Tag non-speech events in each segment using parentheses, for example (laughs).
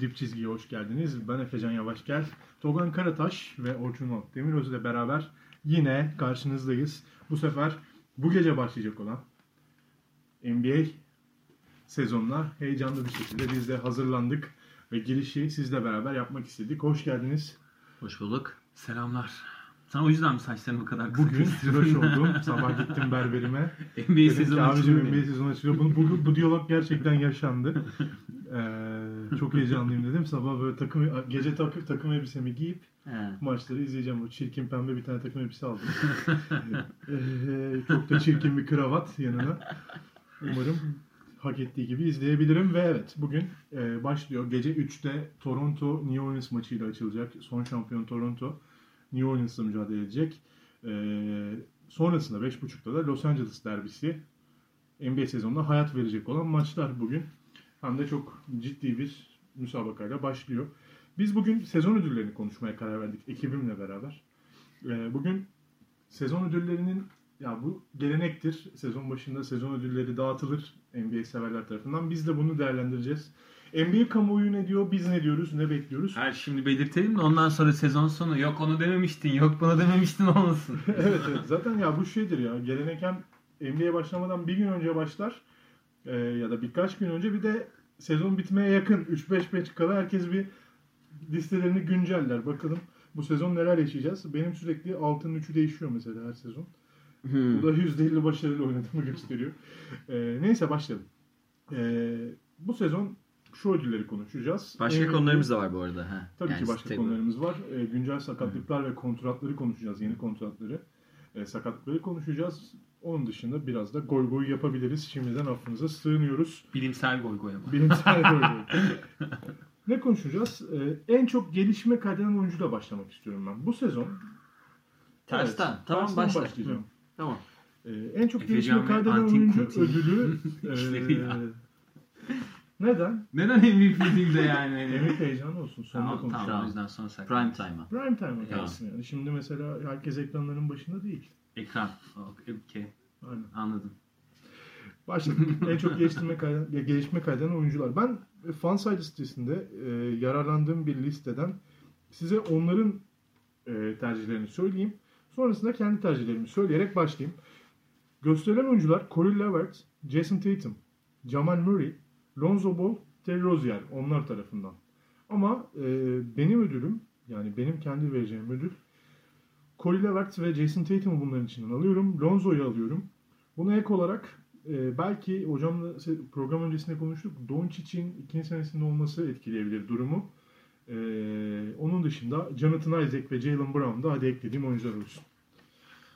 Dip Çizgi'ye hoş geldiniz. Ben Efecan Yavaşgel, Togan Karataş ve Orçun Ot Demiröz ile beraber yine karşınızdayız. Bu sefer bu gece başlayacak olan NBA sezonuna heyecanlı bir şekilde biz de hazırlandık ve girişi sizle beraber yapmak istedik. Hoş geldiniz. Hoş bulduk. Selamlar. Sen o yüzden mi saçlarını bu kadar kısa Bugün tıraş oldum. (laughs) Sabah gittim berberime. NBA sezonu açılıyor NBA benim." sezonu açılıyor. Bu, bu, bu diyalog gerçekten yaşandı. Ee, (laughs) çok heyecanlıyım (laughs) dedim. Sabah böyle takım gece takım, takım elbisemi giyip He. maçları izleyeceğim. O çirkin pembe bir tane takım elbise aldım. (laughs) Ee, çok da çirkin bir kravat yanına. Umarım hak ettiği gibi izleyebilirim. Ve evet bugün e, başlıyor. Gece 3'te Toronto New Orleans maçıyla açılacak. Son şampiyon Toronto New Orleans'la mücadele edecek. Ee, sonrasında 5.30'da da Los Angeles derbisi NBA sezonuna hayat verecek olan maçlar bugün. Hem de çok ciddi bir müsabakayla başlıyor. Biz bugün sezon ödüllerini konuşmaya karar verdik ekibimle beraber. Ee, bugün sezon ödüllerinin ya bu gelenektir. Sezon başında sezon ödülleri dağıtılır NBA severler tarafından. Biz de bunu değerlendireceğiz. NBA kamuoyu ne diyor, biz ne diyoruz, ne bekliyoruz? Her şimdi belirtelim de ondan sonra sezon sonu yok onu dememiştin, yok bunu dememiştin olmasın. (laughs) evet evet zaten ya bu şeydir ya gelenek hem NBA'ye başlamadan bir gün önce başlar Ee, ya da birkaç gün önce bir de sezon bitmeye yakın 3-5 maç kala herkes bir listelerini günceller. Bakalım bu sezon neler yaşayacağız. Benim sürekli altının 3'ü değişiyor mesela her sezon. Hmm. Bu da %50 başarılı oynadığımı gösteriyor. Ee, neyse başlayalım. Ee, bu sezon şu ödülleri konuşacağız. Başka MVP konularımız da var bu arada. Ha. Tabii Yani ki başka konularımız var. Ee, güncel sakatlıklar ve kontratları konuşacağız. Yeni kontratları. Ee, sakatlıkları konuşacağız. Onun dışında biraz da goy goy yapabiliriz. Şimdiden affınıza sığınıyoruz. Bilimsel goy goy ama. Bilimsel goy goy. (laughs) ne konuşacağız? Ee, en çok gelişme kaydeden oyuncuyla başlamak istiyorum ben. Bu sezon Tersten. Evet, tamam tersten başla. başlayacağım. Hı, Tamam. Ee, en çok Efe gelişme kaydeden oyuncu ödülü (laughs) ya. Neden? Neden MVP değil de yani? (laughs) Emek heyecanı olsun. Sonra tamam, konuşalım. tamam, o yüzden son sakın. Prime time'a. Prime time Tamam. gelsin yani. Şimdi mesela herkes ekranların başında değil. Ekran. Okey. Aynen. Anladım. Başladık. (laughs) en çok geliştirme kayden, ya gelişme kaydeden oyuncular. Ben e, Fanside sitesinde e, yararlandığım bir listeden size onların e, tercihlerini söyleyeyim. Sonrasında kendi tercihlerimi söyleyerek başlayayım. Gösterilen oyuncular Corey Levert, Jason Tatum, Jamal Murray, Lonzo Ball, Terry Rozier onlar tarafından. Ama e, benim ödülüm yani benim kendi vereceğim ödül Corey Levert ve Jason Tatum'u bunların içinden alıyorum. Lonzo'yu alıyorum. Buna ek olarak e, belki hocamla program öncesinde konuştuk. Doncic'in ikinci senesinde olması etkileyebilir durumu. E, onun dışında Jonathan Isaac ve Jalen Brown da hadi eklediğim oyuncular olsun.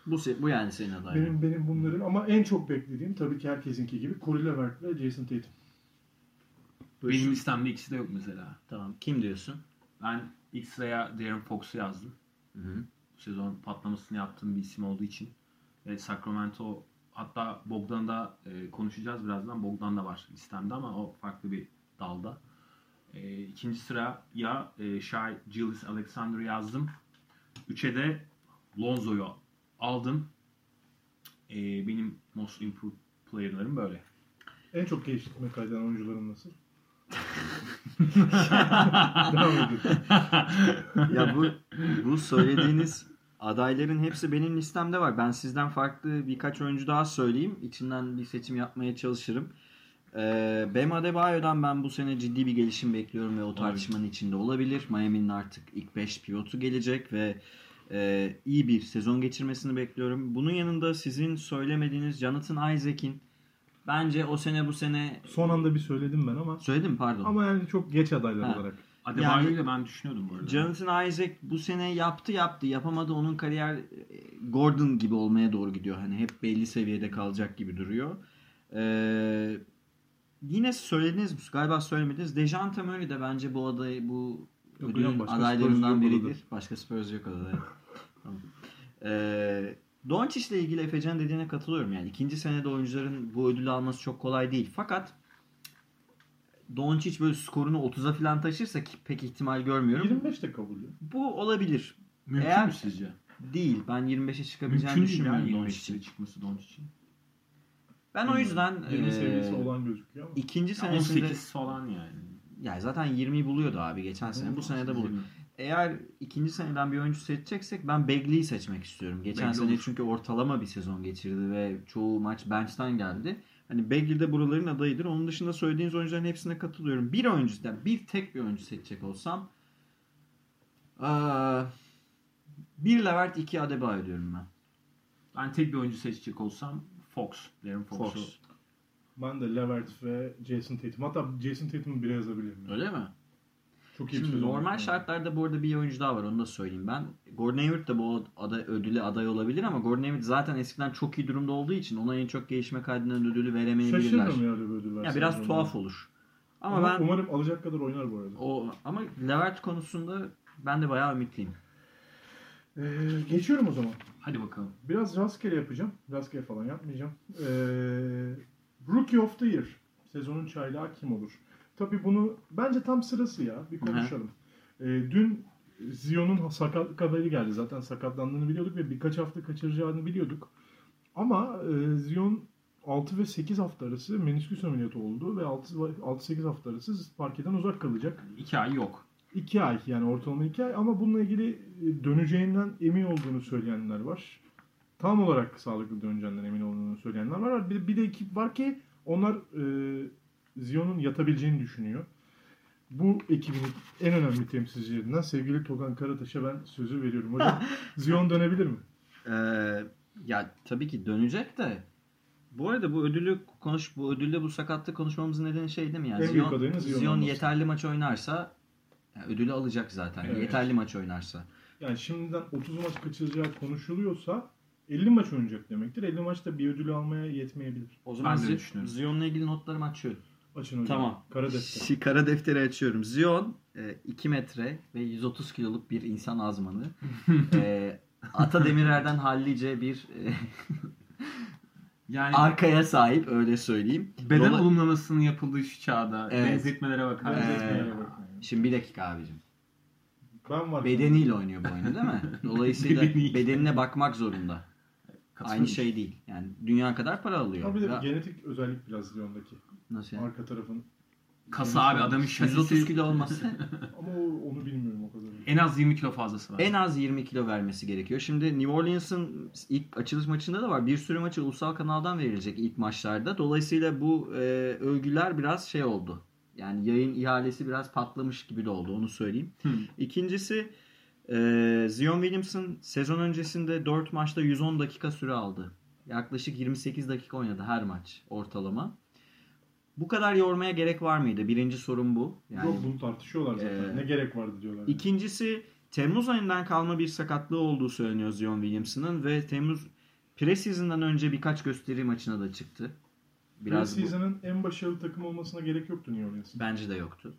Bu, bu yani senin adayın. Benim benim bunların ama en çok beklediğim tabii ki herkesinki gibi Corey Levert ve Jason Tatum. Benim listemde ikisi de yok mesela. Tamam. Kim diyorsun? Ben ilk sıraya Darren Fox'u yazdım. Hı hı. Bu sezon patlamasını yaptığım bir isim olduğu için. Ve Sacramento hatta Bogdan'da e, konuşacağız birazdan. Bogdan da var listemde ama o farklı bir dalda. E, ikinci sıra ya e, Shai Gillis Alexander'ı yazdım. Üçe de Lonzo'yu aldım. E, benim most improved player'larım böyle. En çok geliştirme kaydeden oyuncuların nasıl? Ya bu bu söylediğiniz adayların hepsi benim listemde var. Ben sizden farklı birkaç oyuncu daha söyleyeyim. İçinden bir seçim yapmaya çalışırım. Ee, Bam Adebayo'dan ben bu sene ciddi bir gelişim bekliyorum ve o tartışmanın içinde olabilir. Miami'nin artık ilk 5 pivotu gelecek ve e, iyi bir sezon geçirmesini bekliyorum. Bunun yanında sizin söylemediğiniz Jonathan Isaac'in bence o sene bu sene Son anda bir söyledim ben ama söyledim pardon. ama yani çok geç adaylar Ha. olarak. Adebayo'yu Yani- da ben düşünüyordum bu arada. Jonathan Isaac bu sene yaptı yaptı yapamadı onun kariyer e, Gordon gibi olmaya doğru gidiyor. Hani hep belli seviyede kalacak gibi duruyor. Ee, yine söylediniz mi? Galiba söylemediniz. Dejante Murray de bence bu aday bu Yok ödülün başka adaylarından yok biridir. Başka Spurs yok odada. (laughs) Ee, Doncic ile ilgili Efecan dediğine katılıyorum. Yani ikinci senede oyuncuların bu ödülü alması çok kolay değil. Fakat Doncic böyle skorunu 30'a falan taşırsa ki pek ihtimal görmüyorum. 25 de kabul ya. Bu olabilir. Mümkün Eğer- mü sizce? Değil. Ben 25'e çıkabileceğini Mümkün değil ya düşünmüyorum 25'lere Doncic'in. çıkması Doncic'in. Ben o yüzden 20 e, seviyesi olan gözüküyor ama. ikinci senesinde 18 falan yani. yani zaten 20'yi buluyordu abi geçen sene. Bu sene de bulur. Eğer ikinci seneden bir oyuncu seçeceksek ben Begley'i seçmek istiyorum. Geçen Bagley sene olur. çünkü ortalama bir sezon geçirdi ve çoğu maç bench'ten geldi. Hani Begley de buraların adayıdır. Onun dışında söylediğiniz oyuncuların hepsine katılıyorum. Bir oyuncu, yani bir tek bir oyuncu seçecek olsam bir Levert iki Adebayo diyorum ben. Ben tek bir oyuncu seçecek olsam Fox. Darren Fox'u. Fox. Ben de Levert ve Jason Tatum. Hatta Jason Tatum'u bire yazabilirim. yani. Öyle mi? Çok iyi Şimdi normal şartlarda bu arada bir oyuncu daha var onu da söyleyeyim ben. Gordon Hayward da bu aday, ödüle aday olabilir ama Gordon Hayward zaten eskiden çok iyi durumda olduğu için ona en çok gelişme kaydından ödülü veremeyebilirler. Şaşırmam ya öyle bir ödül Ya biraz tuhaf olur. Ama, Ama ben umarım alacak kadar oynar bu arada. o ama Levert konusunda ben de bayağı ümitliyim. Ee, geçiyorum o zaman. Hadi bakalım. Biraz rastgele yapacağım. Rastgele falan yapmayacağım. Ee, Rookie of the Year. Sezonun çaylağı kim olur? Tabii bunu bence tam sırası ya. Bir konuşalım. Ee, dün Zion'un sakatlık haberi geldi. Zaten sakatlandığını biliyorduk ve birkaç hafta kaçıracağını biliyorduk. Ama e, Zion 6 ve 8 hafta arası menisküs ameliyatı oldu ve 6-8 hafta arası parkeden uzak kalacak. İki ay yok. 2 ay yani ortalama 2 ay ama bununla ilgili e, döneceğinden emin olduğunu söyleyenler var. Tam olarak sağlıklı döneceğinden emin olduğunu söyleyenler var. Bir, bir de ekip var ki onlar e, Zion'un yatabileceğini düşünüyor. Bu ekibin en önemli temsilcilerinden sevgili Togan Karataş'a ben sözü veriyorum. Hocam (laughs) Zion dönebilir mi? Ee, ya tabii ki dönecek de bu arada bu ödülü konuş bu ödülde bu sakatlık konuşmamızın nedeni şey değil mi yani? En Zion Zion olması. yeterli maç oynarsa yani ödülü alacak zaten. Evet. Yeterli maç oynarsa. Yani şimdiden 30 maç kaçıracağı konuşuluyorsa 50 maç oynayacak demektir. 50 maçta bir ödülü almaya yetmeyebilir. O zaman Ben. Zion'la ilgili notlarımı açıyorum. Açın hocam. Tamam. Kara defter. Şi- Kara defteri açıyorum. Zion e, 2 metre ve 130 kiloluk bir insan azmanı. (laughs) e, Ata Demirer'den hallice bir e, (laughs) Yani arkaya sahip öyle söyleyeyim. beden Dola- olumlamasının yapıldığı şu çağda Evet. benzetmelere bakar. Ben Ee, etmeye bakmayın. Şimdi bir dakika abicim. Ben var. Bedeniyle oynuyor bu oyunu değil mi? (laughs) Dolayısıyla bedenine bakmak zorunda. Aynı şey değil. Yani dünya kadar para alıyor. Ama bir de Ya- genetik özellik biraz Lyon'daki. Nasıl yani? Arka tarafın. Kasa abi adamın 130 şasisi kilo olması (laughs) Ama onu bilmiyorum o kadar. en az 20 kilo fazlası var. en az 20 kilo vermesi gerekiyor. Şimdi New Orleans'ın ilk açılış maçında da var. Bir sürü maçı ulusal kanaldan verilecek ilk maçlarda. Dolayısıyla bu e, övgüler biraz şey oldu. Yani yayın ihalesi biraz patlamış gibi de oldu onu söyleyeyim. Hı. İkincisi e, Zion Williamson sezon öncesinde 4 maçta 110 dakika süre aldı. Yaklaşık 28 dakika oynadı her maç ortalama. Bu kadar yormaya gerek var mıydı? Birinci sorun bu. Yani Yok bunu tartışıyorlar zaten. Ee, ne gerek vardı diyorlar. İkincisi Temmuz ayından kalma bir sakatlığı olduğu söyleniyor Zion Williamson'ın ve Temmuz preseason'dan önce birkaç gösteri maçına da çıktı. Biraz bu- Preseason'ın en başarılı takım olmasına gerek yoktu New Orleans'ın. bence de yoktu.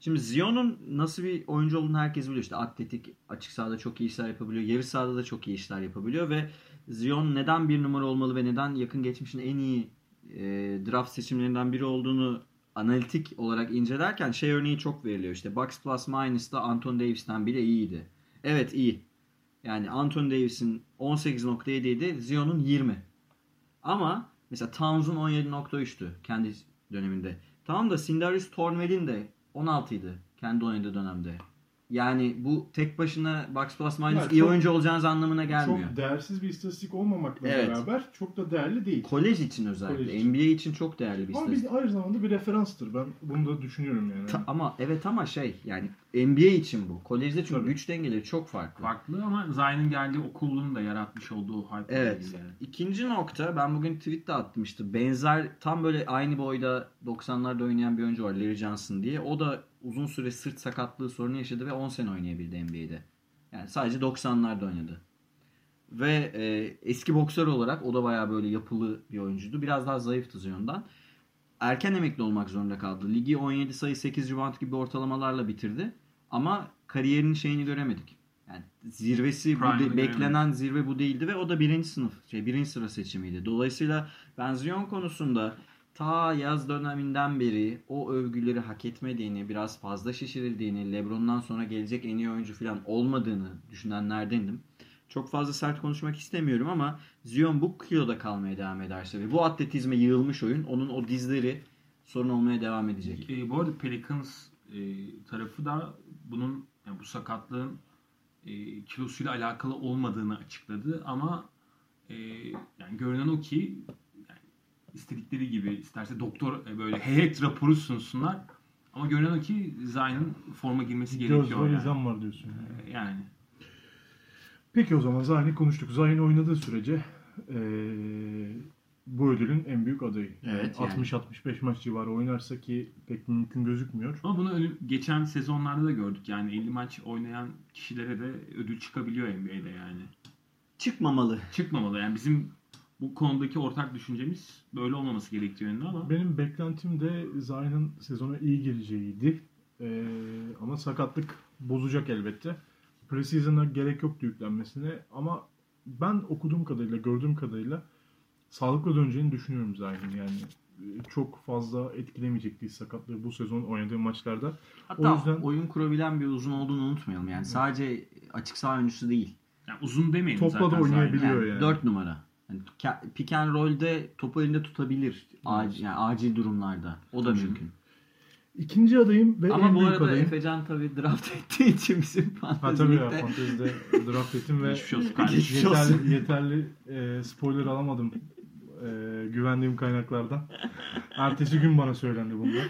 Şimdi Zion'un nasıl bir oyuncu olduğunu herkes biliyor. İşte atletik, açık sahada çok iyi işler yapabiliyor. Yarı sahada da çok iyi işler yapabiliyor ve Zion neden bir numara olmalı ve neden yakın geçmişin en iyi e, draft seçimlerinden biri olduğunu analitik olarak incelerken şey örneği çok veriliyor. İşte Bucks plus minus'ta Anton Davis'ten bile iyiydi. Evet iyi. Yani Anton Davis'in 18.7 idi, Zion'un 20. Ama mesela Towns'un 17.3'tü kendi döneminde. Tamam da Sindarius Thornwell'in de 16 idi kendi oynadığı dönemde. Yani bu tek başına Bucks plus minus Ya iyi çok- oyuncu olacağınız anlamına gelmiyor. Çok değersiz bir istatistik olmamakla Evet. beraber çok da değerli değil. Kolej için özellikle. Kolej için. NBA için çok değerli bir Ama istatistik. bir, aynı zamanda bir referanstır. Ben bunu da düşünüyorum yani. Ta- ama evet ama şey yani NBA için bu. Kolejde çünkü Tabii. güç dengeleri çok farklı. Farklı ama Zion'ın geldiği okulun da yaratmış olduğu hype. Evet. Yani. İkinci nokta ben bugün tweet de atmıştım. Benzer tam böyle aynı boyda 90'larda oynayan bir oyuncu var Larry Johnson diye. O da uzun süre sırt sakatlığı sorunu yaşadı ve 10 sene oynayabildi NBA'de. Yani sadece 90'larda oynadı. Ve e, eski boksör olarak o da bayağı böyle yapılı bir oyuncuydu. Biraz daha zayıftı Zion'dan. Erken emekli olmak zorunda kaldı. Ligi 17 sayı 8 rebound gibi ortalamalarla bitirdi. Ama kariyerinin şeyini göremedik. Yani zirvesi bu de- beklenen zirve bu değildi ve o da birinci sınıf, şey birinci sıra seçimiydi. Dolayısıyla ben Zion konusunda ta yaz döneminden beri o övgüleri hak etmediğini, biraz fazla şişirildiğini, LeBron'dan sonra gelecek en iyi oyuncu falan olmadığını düşünenlerdendim. Çok fazla sert konuşmak istemiyorum ama Zion bu kiloda kalmaya devam ederse ve bu atletizme yığılmış oyun onun o dizleri sorun olmaya devam edecek. E, bu arada Pelicans e, tarafı da bunun yani bu sakatlığın e, kilosuyla alakalı olmadığını açıkladı ama e, yani görünen o ki istedikleri gibi isterse doktor e, böyle heyet raporu sunsunlar ama görünen o ki Zion'ın forma girmesi Göz gerekiyor var, yani. izan var diyorsun. E, yani. Peki o zaman Zayn'i konuştuk. Zayn oynadığı sürece eee, bu ödülün en büyük adayı. Evet, yani. 60-65 maç civarı oynarsa ki pek mümkün gözükmüyor. Ama bunu önü- geçen sezonlarda da gördük. Yani 50 maç oynayan kişilere de ödül çıkabiliyor NBA'de yani. Çıkmamalı. Çıkmamalı. Yani bizim bu konudaki ortak düşüncemiz böyle olmaması gerektiği yönünde ama Benim beklentim de Zayn'ın sezona iyi gireceğiydi. Eee, ama sakatlık bozacak elbette. Preseason'a gerek yoktu yüklenmesine ama ben okuduğum kadarıyla, gördüğüm kadarıyla sağlıklı döneceğini düşünüyorum Zayn'in. Yani e, çok fazla etkilemeyecekti sakatlığı bu sezon oynadığı maçlarda. Hatta O yüzden- oyun kurabilen bir uzun olduğunu unutmayalım. Yani sadece açık saha oyuncusu değil. yani uzun demeyelim Topla zaten da oynayabiliyor Zion. yani. 4 numara. Yani pick and roll'de topu elinde tutabilir. Acil, yani acil durumlarda. O da mümkün. İkinci adayım ve Ama en bu büyük arada adayım. Efecan tabii draft (laughs) ettiği için bizim Ha fantezi tabii ya fantezide draft ettim ve Geçmiş olsun kardeşim. (laughs) Geçmiş olsun. yeterli, yeterli e, spoiler alamadım e, güvendiğim kaynaklardan. Ertesi gün bana söylendi bunlar.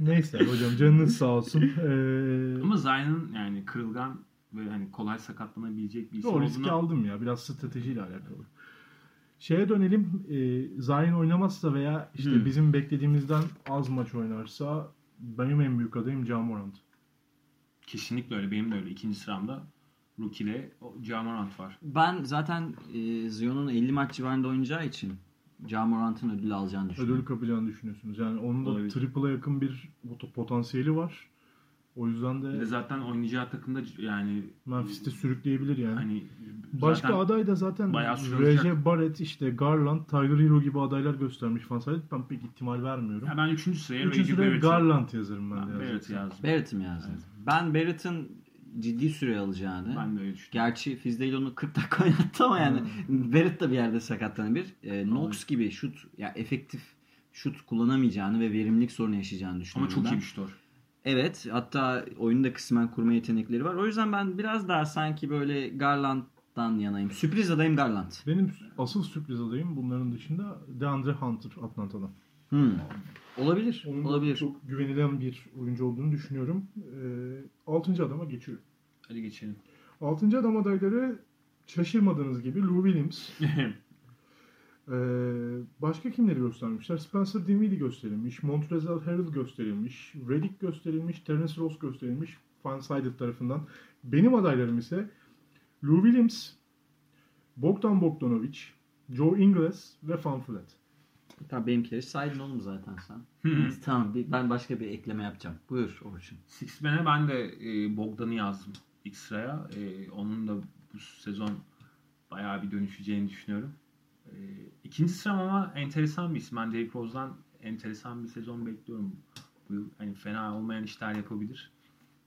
Neyse hocam canınız sağ olsun. E, Ama Zion'ın yani kırılgan ve hani kolay sakatlanabilecek bir isim o riski olduğunu aldım ya biraz stratejiyle alakalı. Şeye dönelim. E, Zion oynamazsa veya işte Hmm. bizim beklediğimizden az maç oynarsa benim en büyük adayım Ja Morant. kesinlikle öyle. Benim de öyle. İkinci sıramda Rookie ile Ja Morant var. Ben zaten e, Zion'un 50 maç civarında oynayacağı için Ja Morant'ın ödül alacağını düşünüyorum. ödül kapacağını düşünüyorsunuz. Yani onun da Olabilir. triple'a yakın bir pot- potansiyeli var. O yüzden de de zaten oynayacağı takımda yani Memphis'te sürükleyebilir yani. hani Başka aday da zaten. R.J. Barrett, işte Garland, Tyler Hero gibi adaylar göstermiş falan. Sadece ben pek ihtimal vermiyorum. ya ben üçüncü sıraya Üçüncü Reggie sıraya Barrett'ı Garland yazarım ben, ben. Barrett yazdım. Barrett'ı mı yazdın? Ben Barrett'ın ciddi süre alacağını. Ben de öyle düşünüyorum. Gerçi Fizdale onu 40 dakika (laughs) oynattı ama yani Barrett da bir yerde sakatlanabilir. E, Knox gibi şut, ya efektif şut kullanamayacağını ve verimlilik sorunu yaşayacağını Ama düşünüyorum çok ben. iyi bir şutör. Evet hatta oyunda kısmen kurma yetenekleri var. O yüzden ben biraz daha sanki böyle Garland'dan yanayım. Sürpriz adayım Garland. Benim asıl sürpriz adayım bunların dışında DeAndre Hunter Atlanta'dan. Hmm. Olabilir. Onun olabilir. çok güvenilen bir oyuncu olduğunu düşünüyorum. Ee, altıncı adama geçiyorum. Hadi geçelim. Altıncı adam adayları şaşırmadığınız gibi Lou Williams, (laughs) Ee, başka kimleri göstermişler? Spencer Dinwiddie gösterilmiş, Montrezl Harrell gösterilmiş, Redick gösterilmiş, Terence Ross gösterilmiş Fansided tarafından. Benim adaylarım ise Lou Williams, Bogdan Bogdanovic, Joe Ingles ve Van Fleet. Tamam benimkileri saydın oğlum zaten sen. tamam bir- ben başka bir ekleme yapacağım. Buyur Orçun. Six Man'e ben de e, Bogdan'ı yazdım ilk sıraya. E, onun da bu sezon bayağı bir dönüşeceğini düşünüyorum. E, ikinci sıram ama enteresan bir isim. Ben Derrick Rose'dan enteresan bir sezon bekliyorum. Bu yıl hani fena olmayan işler yapabilir.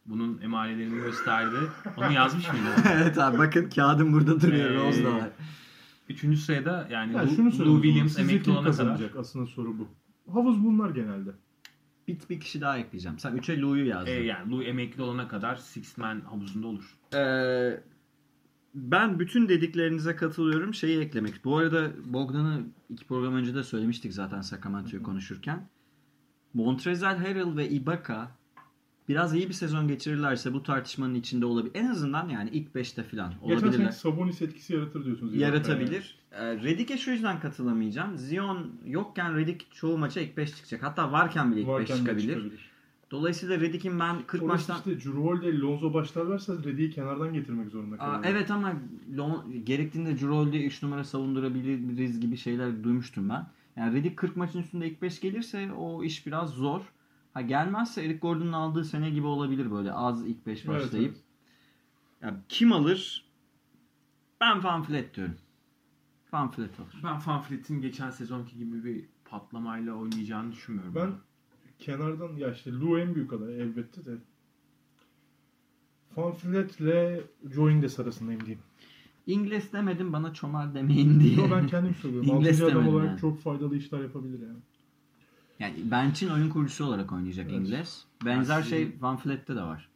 Bunun emarelerini gösterdi. Onu yazmış mıydı? (laughs) evet abi bakın kağıdım burada duruyor. Ee, Rose da var. Üçüncü sırada yani Yani Lou, Williams emekli olana kadar. Aslında soru bu. Havuz bunlar genelde. Bir, bir kişi daha ekleyeceğim. Sen 3'e Lou'yu yazdın. E, yani Lou emekli olana kadar Six Man havuzunda olur. Ee, ben bütün dediklerinize katılıyorum. Şeyi eklemek. Bu arada Bogdan'ı iki program önce de söylemiştik zaten Sacramento'yu konuşurken. Montrezl Harrell ve Ibaka biraz iyi bir sezon geçirirlerse bu tartışmanın içinde olabilir. En azından yani ilk 5'te falan Geçen olabilirler. Sabonis etkisi yaratır diyorsunuz. Yaratabilir. Ee, Redick'e şu yüzden katılamayacağım. Zion yokken Redick çoğu maça ilk 5 çıkacak. Hatta varken bile ilk 5 Varken de çıkabilir. çıkabilir. Dolayısıyla Redick'in ben 40 Orası maçtan... işte Drew Holiday, Lonzo başlarlarsa Redick'i kenardan getirmek zorunda Aa, kalıyor. evet ama Lon- gerektiğinde Cirolde 3 numara savundurabiliriz gibi şeyler duymuştum ben. Yani Redick 40 maçın üstünde ilk 5 gelirse o iş biraz zor. Ha gelmezse Eric Gordon'un aldığı sene gibi olabilir böyle az ilk 5 Evet, başlayıp. evet. Ya kim alır? Ben Van Fleet diyorum. Van Fleet alır. Ben Fanflet'in geçen sezonki gibi bir patlamayla oynayacağını düşünmüyorum. Ben kenardan ya işte Lou en büyük aday elbette de Fanflet ile Joe Ingles arasındayım diyeyim. İngiliz demedim bana çomar demeyin diye. Yo, ben kendim söylüyorum. İngiliz adam olarak yani. çok faydalı işler yapabilir yani. Yani Bench'in oyun kurucusu olarak oynayacak Evet. İngiliz. Benzer şey Van Fleet'te de var.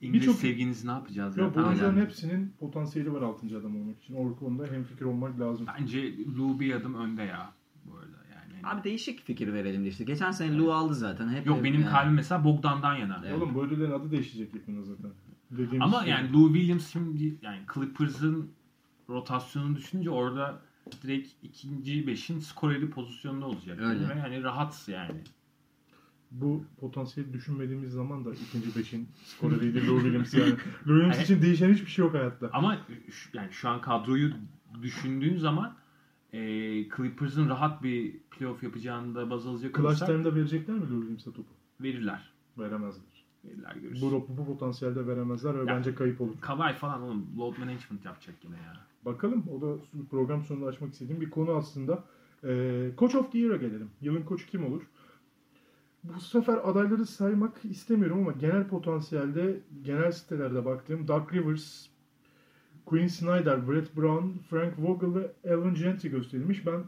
İngiliz Birçok- sevginizi ne yapacağız? Ya bu oyuncuların hepsinin potansiyeli var 6. adam olmak için. O konuda hemfikir olmak lazım. Bence Lou bir adım önde ya. Bu arada. Abi değişik fikir verelim de işte. Geçen sene Lou aldı zaten. Hep Yok benim yani. kalbim mesela Bogdan'dan yana. Evet. Oğlum bu ödüllerin adı değişecek yakında zaten. Dediğimiz Ama şey. yani Lou Williams şimdi yani Clippers'ın rotasyonunu düşününce orada direkt ikinci beşin skoreri pozisyonunda olacak. Öyle. Ve yani rahat yani. bu potansiyeli düşünmediğimiz zaman da ikinci beşin skoreriydi Lou Williams yani. Lou Williams için değişen hiçbir şey yok hayatta. Ama şu- yani şu an kadroyu düşündüğün zaman e, Clippers'ın rahat bir playoff yapacağını da baz alacak Clutch olursak time'da verecekler mi Williams'a topu? verirler. Veremezler. Verirler görürüz. Bu, bu potansiyelde veremezler ve Ya. bence kayıp olur. Kavai falan oğlum load management yapacak yine ya. Bakalım o da program sonunda açmak istediğim bir konu aslında. Ee, Coach of the Year'a gelelim. Yılın koçu kim olur? Bu sefer adayları saymak istemiyorum ama genel potansiyelde genel sitelerde baktığım Doug Rivers, Quinn Snyder, Brett Brown, Frank Vogel ve Alan Gentry gösterilmiş. Ben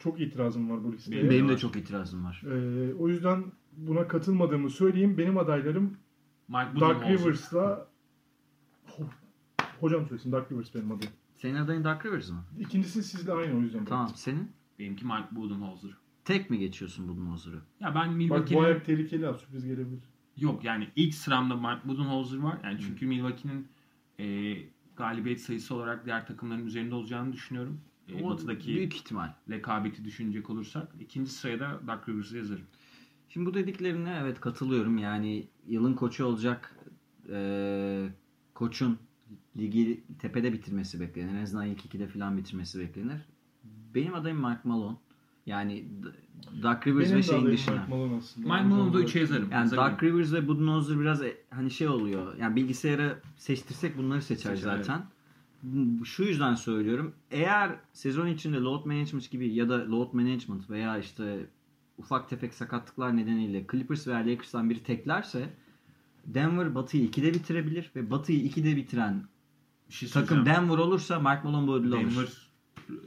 çok itirazım var bu listeye. Benim Benim de çok itirazım var. Ee, o yüzden buna katılmadığımı söyleyeyim. Benim adaylarım Mike Budenholzer. Rivers'la Ho- Hocam söylesin Doug Rivers benim adayım. Senin adayın Doug Rivers mı? İkincisi sizle aynı o yüzden. Tamam. Senin? Benimki Mike Budenholzer. Tek mi geçiyorsun bunun huzuru? Ya ben Bak bu Milwaukee'nin... ayak tehlikeli abi sürpriz gelebilir. Yok yani ilk sıramda Mike Budenholzer var. Yani çünkü Milwaukee'nin e, galibiyet sayısı olarak diğer takımların üzerinde olacağını düşünüyorum. E, O batıdaki Büyük ihtimal. rekabeti düşünecek olursak. ikinci sıraya da Doug Rivers'ı yazarım. Şimdi bu dediklerine evet katılıyorum. Yani yılın koçu olacak eee, koçun ligi tepede bitirmesi beklenir. En azından ilk ikide falan bitirmesi beklenir. Benim adayım Mike Malone. Yani D- Doug Rivers Benim ve şeyin dışına. Mike Malone aslında. Mike Malone'u da 3'e yazarım. Yani Yazarım. Doug Rivers ve Budenholzer biraz e, hani şey oluyor. Yani bilgisayara seçtirsek bunları seçer Seçer, zaten. Şu yüzden söylüyorum. Eğer sezon içinde load management gibi ya da load management veya işte ufak tefek sakatlıklar nedeniyle Clippers veya Lakers'tan biri teklerse Denver Batı'yı 2'de bitirebilir ve Batı'yı 2'de bitiren Bir şey takım söyleyeceğim. Denver olursa Mike Malone bu ödülü alır. Denver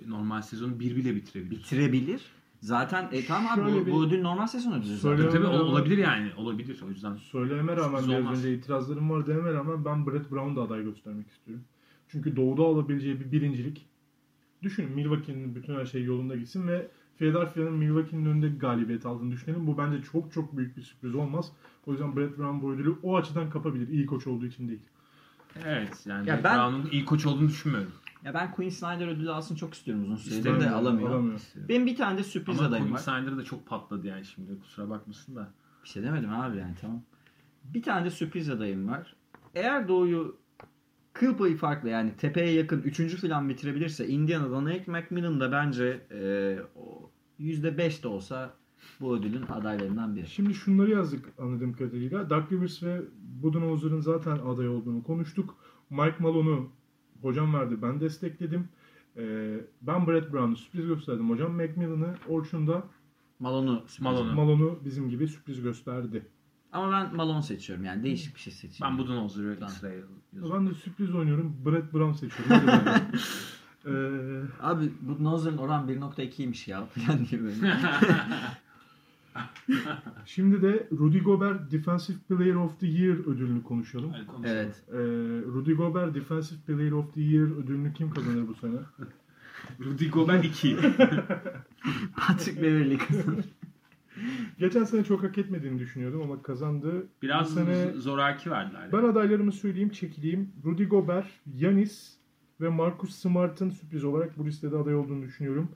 normal sezonu 1 bile bitirebilir. Bitirebilir. Zaten e, tamam abi bu, bir- bu ödül normal sezon ödülü zaten. Tabii Ama- olabilir yani. Olabilir o yüzden. Söyleyeme rağmen biraz olmaz. önce itirazlarım var dememe rağmen ben Brett Brown'da aday göstermek istiyorum. Çünkü doğuda alabileceği bir birincilik. Düşünün Milwaukee'nin bütün her şey yolunda gitsin ve Philadelphia'nın Milwaukee'nin önünde galibiyet aldığını düşünelim. Bu bence çok çok büyük bir sürpriz olmaz. O yüzden Brett Brown bu ödülü o açıdan kapabilir. İyi koç olduğu için değil. Evet yani Ya Brett ben- Brown'un iyi koç olduğunu düşünmüyorum. Ya ben Quinn Snyder ödülü alsın çok istiyorum uzun süredir İsterim de alamıyor. Alamıyor. Benim bir tane de sürpriz Ama adayım var. Snyder da çok patladı yani şimdi kusura bakmasın da. Bir şey demedim abi yani tamam. Bir tane de sürpriz adayım var. Eğer Doğu'yu kıl payı farklı yani tepeye yakın 3. falan bitirebilirse Indiana'da Nate McMillan da bence e, o %5 de olsa bu ödülün adaylarından biri. Şimdi şunları yazdık anladığım kadarıyla. Doug Rivers ve Budenholzer'ın zaten aday olduğunu konuştuk. Mike Malone'u hocam verdi. Ben destekledim. Ee, ben Brett Brown'u sürpriz gösterdim. Hocam Macmillan'ı Orçun da Malone'u sürpriz. Malone. Malone'u bizim gibi sürpriz gösterdi. Ama ben Malone seçiyorum yani değişik bir şey seçiyorum. Ben Budenholzer'ı sıraya yazıyorum. Ben de sürpriz oynuyorum. Brett Brown seçiyorum. (laughs) Ee, Abi bu Nozer'ın oran 1.2'ymiş ya (laughs) falan diye böyle. (laughs) (laughs) şimdi de Rudy Gobert Defensive Player of the Year ödülünü konuşalım. Hadi konuşalım. evet. Ee, Rudy Gobert Defensive Player of the Year ödülünü kim kazanır bu sene? (laughs) Rudy Gobert 2. (laughs) Patrick Beverly kazanır. Geçen sene çok hak etmediğini düşünüyordum ama kazandı. Biraz bu sene zoraki verdiler. ben adaylarımı söyleyeyim, çekileyim. Rudy Gobert, Yanis ve Marcus Smart'ın sürpriz olarak bu listede aday olduğunu düşünüyorum.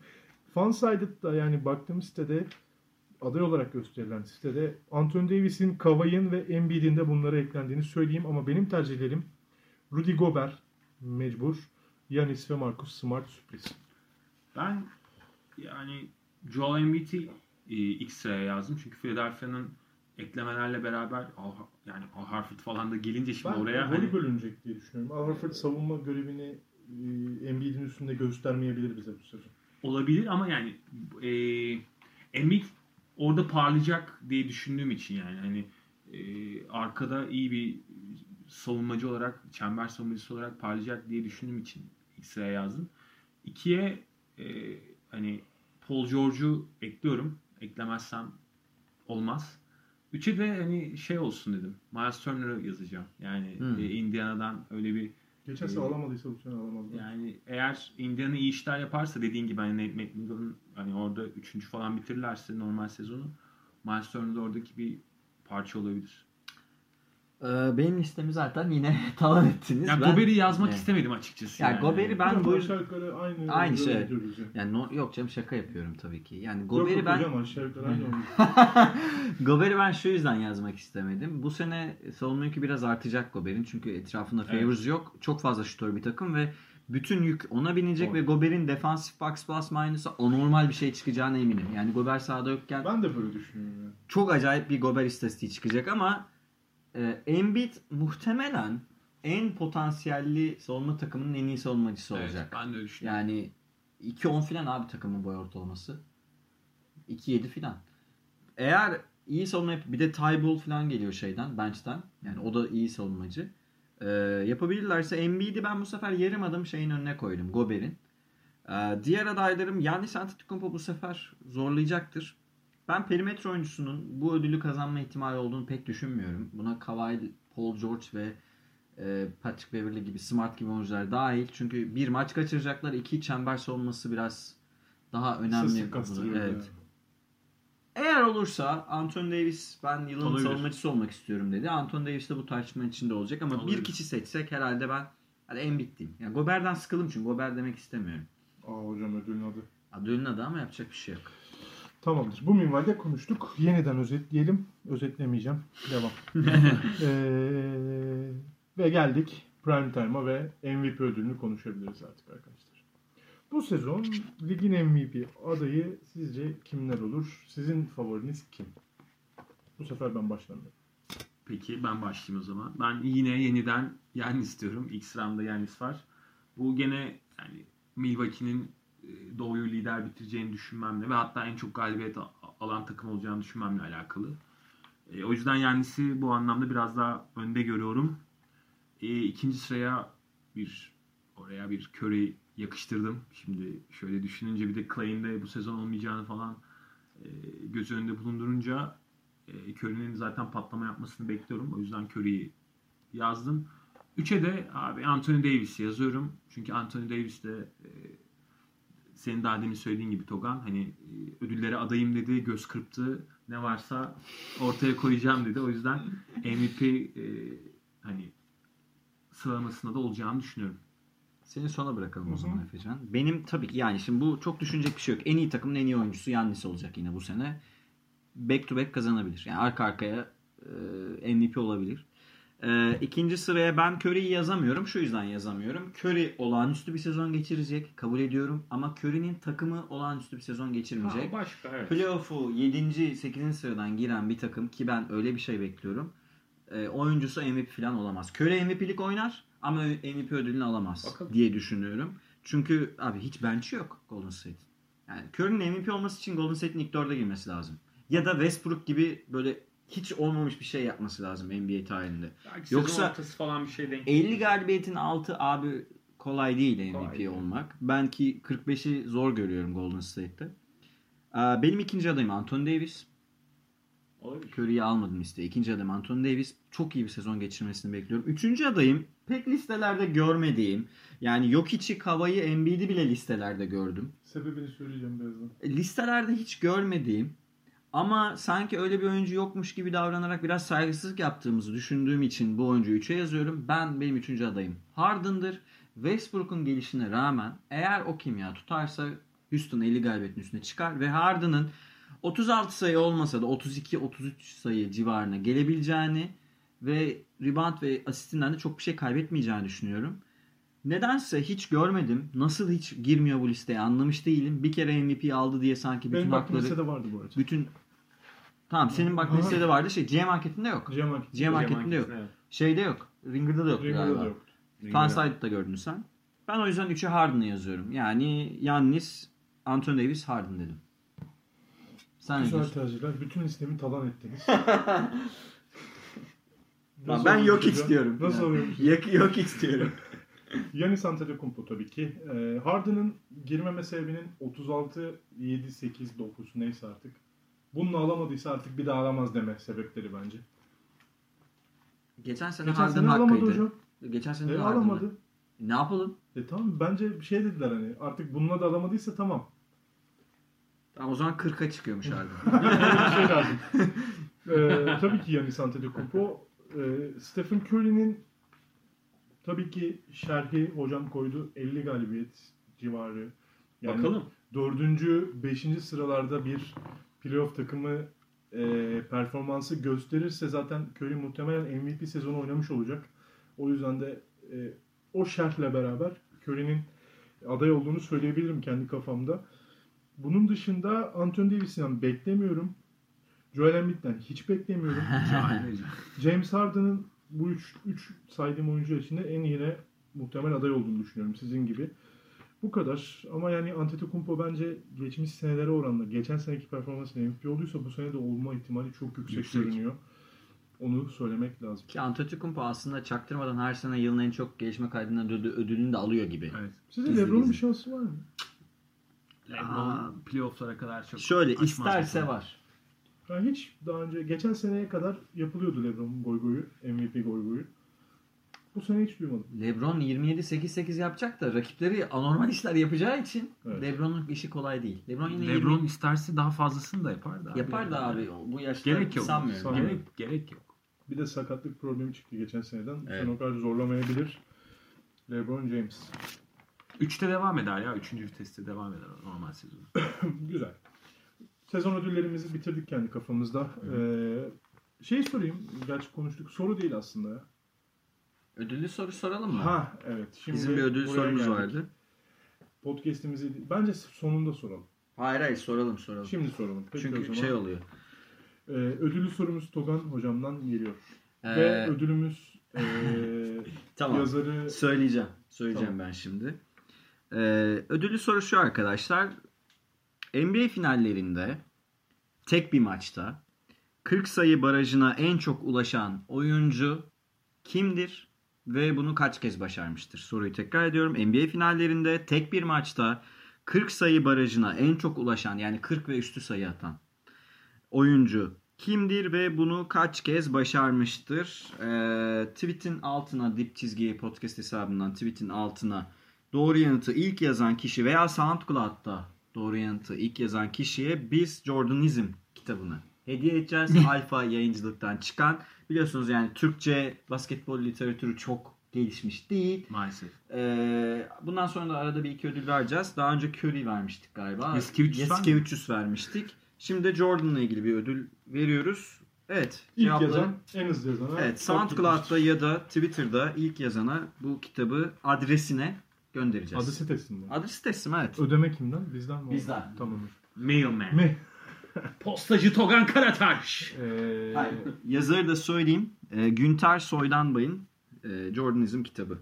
Fansided'da yani baktığım sitede aday olarak gösterilen sitede Anthony Davis'in, Kawhi'nin ve Embiid'in de bunlara eklendiğini söyleyeyim ama benim tercihlerim Rudy Gobert mecbur, Yanis ve Marcus Smart sürpriz. Ben yani Joel Embiid'i e, ilk sıraya yazdım. Çünkü Philadelphia'nın eklemelerle beraber Al, yani Al Harford falan da gelince şimdi Ben oraya rolü hani, bölünecek diye düşünüyorum. Al Horford savunma görevini e, Embiid'in üstünde göstermeyebilir bize bu sezon. olabilir ama yani e, Embiid orada parlayacak diye düşündüğüm için yani hani e, arkada iyi bir savunmacı olarak çember savunmacısı olarak parlayacak diye düşündüğüm için ilk sıraya yazdım. İkiye e, hani Paul George'u ekliyorum. Eklemezsem olmaz. Üçe de hani şey olsun dedim. Miles Turner'ı yazacağım. Yani Hmm. e, Indiana'dan öyle bir Geçen sene alamadıysa bu sene alamaz. yani eğer Indiana iyi işler yaparsa dediğin gibi hani Nate McMillan'ın hani orada üçüncü falan bitirirlerse normal sezonu Miles Turner oradaki bir parça olabilir. Ee, benim listemi zaten yine (laughs) talan ettiniz. Yani Ben- Gober'i yazmak Evet. istemedim açıkçası. Ya yani. Gober'i ben bu aşağı yukarı aynı, Aynı şey. yani no, yok canım şaka yapıyorum tabii ki. Yani Gober'i yok ben hocam aşağı yukarı aynı. (laughs) Gober'i ben şu yüzden yazmak istemedim. Bu sene savunma yükü biraz artacak Gober'in. Çünkü etrafında Evet. Favors yok. Çok fazla şutör bir takım ve bütün yük ona binecek Doğru. ve Gober'in defansif box plus minus'a anormal bir şey çıkacağına eminim. Yani Gober sahada yokken Ben de böyle düşünüyorum yani. çok acayip bir Gober istatistiği çıkacak ama e, Embiid muhtemelen en potansiyelli savunma takımının en iyi savunmacısı Evet, olacak. ben de öyle düşünüyorum. Yani 2-10 filan abi takımın boy ortalaması. 2-7 filan. Eğer iyi savunma bir de Tybal falan geliyor şeyden bench'ten. Yani o da iyi savunmacı. Ee, yapabilirlerse Embiid'i ben bu sefer yarım adım şeyin önüne koydum. Gober'in. Ee, diğer adaylarım Yannis Antetokounmpo bu sefer zorlayacaktır. Ben perimetre oyuncusunun bu ödülü kazanma ihtimali olduğunu pek düşünmüyorum. Buna Kawhi, Paul George ve e, Patrick Beverly gibi smart gibi oyuncular dahil. Çünkü bir maç kaçıracaklar. iki çember savunması biraz daha önemli. Evet. yani. Eğer olursa Anthony Davis ben yılın Olabilir. savunmacısı olmak istiyorum dedi. Anthony Davis de bu tartışmanın içinde olacak ama Olabilir. bir kişi seçsek herhalde ben hadi Embiid diyeyim. Yani Gober'den sıkıldım çünkü Gober demek istemiyorum. Aa hocam ödülün adı. Adölün adı ama yapacak bir şey yok. Tamamdır. Bu minvalde konuştuk. Yeniden özetleyelim. Özetlemeyeceğim. Devam. (laughs) Ee, ve geldik Prime Time'a ve MVP ödülünü konuşabiliriz artık arkadaşlar. Bu sezon ligin MVP adayı sizce kimler olur? Sizin favoriniz kim? Bu sefer ben başlamıyorum. Peki ben başlayayım o zaman. Ben yine yeniden Yannis istiyorum. İlk sıramda Yannis var. Bu gene yani Milwaukee'nin Doğu'yu lider bitireceğini düşünmemle ve hatta en çok galibiyet alan takım olacağını düşünmemle alakalı. E, o yüzden Yannis'i bu anlamda biraz daha önde görüyorum. E, ikinci sıraya bir oraya bir Curry yakıştırdım. Şimdi şöyle düşününce bir de Clay'in de bu sezon olmayacağını falan e, göz önünde bulundurunca e, Curry'nin zaten patlama yapmasını bekliyorum. O yüzden Curry'i yazdım. Üçe de abi Anthony Davis yazıyorum. Çünkü Anthony Davis de e, senin daha demin söylediğin gibi Togan hani e, ödüllere adayım dedi, göz kırptı. Ne varsa ortaya koyacağım dedi. O yüzden MVP e, hani sıralamasında da olacağını düşünüyorum. Seni sona bırakalım Hı o zaman Efecan. Benim tabii ki yani şimdi bu çok düşünecek bir şey yok. En iyi takımın en iyi oyuncusu Yannis olacak yine bu sene. Back to back kazanabilir. Yani arka arkaya e, MVP olabilir. E, ikinci sıraya ben Curry'i yazamıyorum. Şu yüzden yazamıyorum. Curry olağanüstü bir sezon geçirecek. Kabul ediyorum. Ama Curry'nin takımı olağanüstü bir sezon geçirmeyecek. başka evet. Playoff'u 7. 8. sıradan giren bir takım ki ben öyle bir şey bekliyorum. E, oyuncusu MVP falan olamaz. Curry MVP'lik oynar ama MVP ödülünü alamaz Bakalım. diye düşünüyorum. Çünkü abi hiç bench'i yok Golden State. Yani Curry'nin MVP olması için Golden State'in ilk dörde girmesi lazım. Ya da Westbrook gibi böyle hiç olmamış bir şey yapması lazım NBA tarihinde. Belki Yoksa falan bir şey denk. 50 galibiyetin altı abi kolay değil MVP Kolay değil. olmak. Ben ki 45'i zor görüyorum Golden State'te. Ee, Benim ikinci adayım Anthony Davis. Olabilir. Curry'i almadım listeye. İkinci adayım Anthony Davis. Çok iyi bir sezon geçirmesini bekliyorum. Üçüncü adayım pek listelerde görmediğim. Yani Jokic'i, Kava'yı, Embiid'i bile listelerde gördüm. Sebebini söyleyeceğim birazdan. E, Listelerde hiç görmediğim ama sanki öyle bir oyuncu yokmuş gibi davranarak biraz saygısızlık yaptığımızı düşündüğüm için bu oyuncuyu 3'e yazıyorum. Ben benim üçüncü adayım Harden'dır. Westbrook'un gelişine rağmen eğer o kimya tutarsa Houston 50 galibiyetin üstüne çıkar ve Harden'ın 36 sayı olmasa da 32-33 sayı civarına gelebileceğini ve rebound ve asistinden de çok bir şey kaybetmeyeceğini düşünüyorum. Nedense hiç görmedim. Nasıl hiç girmiyor bu listeye anlamış değilim. Bir kere MVP aldı diye sanki bütün Benim hakları listede vardı bu arada. bütün Tamam senin bak listede vardı şey GM marketinde yok. GM Market. GM marketinde yok. Evet. Şeyde yok. Ringer'da da yok Ringer'da galiba. da yoktu. Fanside'da gördün sen. Ben o yüzden 3'e Harden'ı yazıyorum. Yani Yannis, Anthony Davis, Harden dedim. Sen ne Güzel diyorsun? tercihler. Bütün listemi talan ettiniz. (laughs) Nasıl ben oluyormuş yok istiyorum. Nasıl Yani. oluyormuş? Yok, yok istiyorum. (laughs) Yanis Antetokounmpo tabii ki. Ee, Harden'ın girmeme sebebinin 36, 7, 8, 9 neyse artık. Bununla alamadıysa artık bir daha alamaz deme sebepleri bence. Geçen sene Geçen Harden sene alamadı hakkıydı. hocam. Geçen sene E, de Harden alamadı. Ne yapalım? E tamam bence bir şey dediler hani artık bununla da alamadıysa tamam. Tamam o zaman 40'a çıkıyormuş (laughs) Harden. bir şey lazım. Ee, tabii ki Yanis Antetokounmpo. Ee, Stephen Curry'nin tabii ki şerhi hocam koydu 50 galibiyet civarı. Yani Bakalım. Dördüncü, beşinci sıralarda bir playoff takımı e, performansı gösterirse zaten Curry muhtemelen MVP sezonu oynamış olacak. O yüzden de e, o şerhle beraber Curry'nin aday olduğunu söyleyebilirim kendi kafamda. Bunun dışında Anthony Davis'den beklemiyorum. Joel Embiid'den hiç beklemiyorum. (laughs) James Harden'ın bu üç, üç saydığım oyuncu içinde en iyine muhtemel aday olduğunu düşünüyorum sizin gibi. Bu kadar. Ama yani Antetokounmpo bence geçmiş senelere oranla geçen seneki performansıyla MVP olduysa bu sene de olma ihtimali çok yüksek, Yüksek. görünüyor. Onu söylemek lazım. Ki Antetokounmpo aslında çaktırmadan her sene yılın en çok gelişme kaydından ödü- ödülünü de alıyor gibi. Evet. Size Gizli LeBron'un bir şansı var mı? LeBron playoff'lara kadar çok Şöyle isterse var. Ben hiç daha önce geçen seneye kadar yapılıyordu LeBron'un goy goyu, MVP goy goyu. Bu sene hiç duymadım. LeBron 27-8-8 yapacak da rakipleri anormal işler yapacağı için Evet. LeBron'un işi kolay değil. LeBron yine LeBron 20 isterse daha fazlasını da yapar da. yapar da abi bu yaşta Gerek yok. sanmıyorum. Gerek, gerek yok. Bir de sakatlık problemi çıktı geçen seneden. Evet. sene o kadar zorlamayabilir. LeBron James. Üçte devam eder ya. Üçüncü viteste devam eder normal sezonu. (coughs) Güzel. Sezon ödüllerimizi bitirdik kendi kafamızda. Ee, şey sorayım. Gerçi konuştuk. Soru değil aslında. Ödüllü soru soralım mı? Ha evet. Şimdi Bizim bir ödül buraya sorumuz geldik. vardı. Podcast'imizi bence sonunda soralım. Hayır hayır soralım soralım. Şimdi soralım. Peki o Çünkü zaman. şey oluyor. Ee, ödüllü sorumuz Togan hocamdan geliyor. Ee, Ve ödülümüz ee, (laughs) tamam. yazarı Söyleyeceğim. Söyleyeceğim Tamam. ben şimdi. Ee, ödüllü soru şu arkadaşlar. NBA finallerinde tek bir maçta 40 sayı barajına en çok ulaşan oyuncu kimdir ve bunu kaç kez başarmıştır? Soruyu tekrar ediyorum. NBA finallerinde tek bir maçta 40 sayı barajına en çok ulaşan yani 40 ve üstü sayı atan oyuncu kimdir ve bunu kaç kez başarmıştır? Ee, tweet'in altına dip çizgi podcast hesabından tweet'in altına doğru yanıtı ilk yazan kişi veya SoundCloud'da doğru yanıtı ilk yazan kişiye biz Jordanizm kitabını hediye edeceğiz. (laughs) Alfa yayıncılıktan çıkan. Biliyorsunuz yani Türkçe basketbol literatürü çok gelişmiş değil. Maalesef. Ee, bundan sonra da arada bir iki ödül vereceğiz. Daha önce Curry vermiştik galiba. Yasikevicius vermiştik. Şimdi de Jordan'la ilgili bir ödül veriyoruz. Evet. ilk cevapları- yazan, en hızlı yazana. Evet, SoundCloud'da ya da Twitter'da ilk yazana bu kitabı adresine göndereceğiz. Adresi teslim. Adresi teslim evet. Ödeme kimden? Bizden mi? Bizden. Tamam. Mailman. Me. Postacı Togan Karataş. Ee, Hayır. Yazarı da söyleyeyim. Ee, Günter Soydanbay'ın e, Jordanizm kitabı.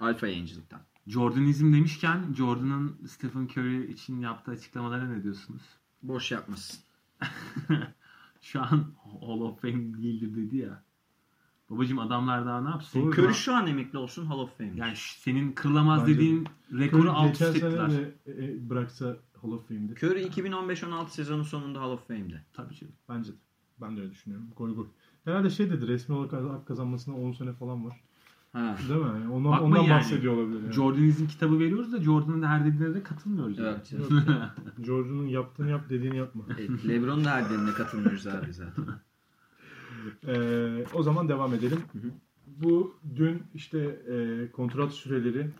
Alfa yayıncılıktan. Jordanizm demişken Jordan'ın Stephen Curry için yaptığı açıklamalara ne diyorsunuz? Boş yapmasın. (laughs) Şu an Hall of Fame değildir dedi ya. Babacım adamlar daha ne yapsın? Doğru. Curry şu an emekli olsun Hall of Fame. Yani senin kırılamaz Bence dediğin rekoru alt geçen üst sene ettiler. de e, bıraksa Hall of Fame'di. Curry 2015-16 sezonu sonunda Hall of Fame'de. Tabii canım. Bence de. Ben de öyle düşünüyorum. Gol gol. Herhalde şey dedi resmi olarak hak kazanmasına 10 sene falan var. Ha. Değil mi? Yani Ondan, Bakma ondan yani. bahsediyor olabilir. Yani. Jordanizm kitabı veriyoruz da Jordan'ın da her dediğine de katılmıyoruz. yani. Evet. Yok ya. (laughs) Jordan'ın yaptığını yap dediğini yapma. Evet, Lebron'un da her dediğine katılmıyoruz abi zaten. (laughs) Ee, o zaman devam edelim. Hı hı. Bu dün işte e, kontrat süreleri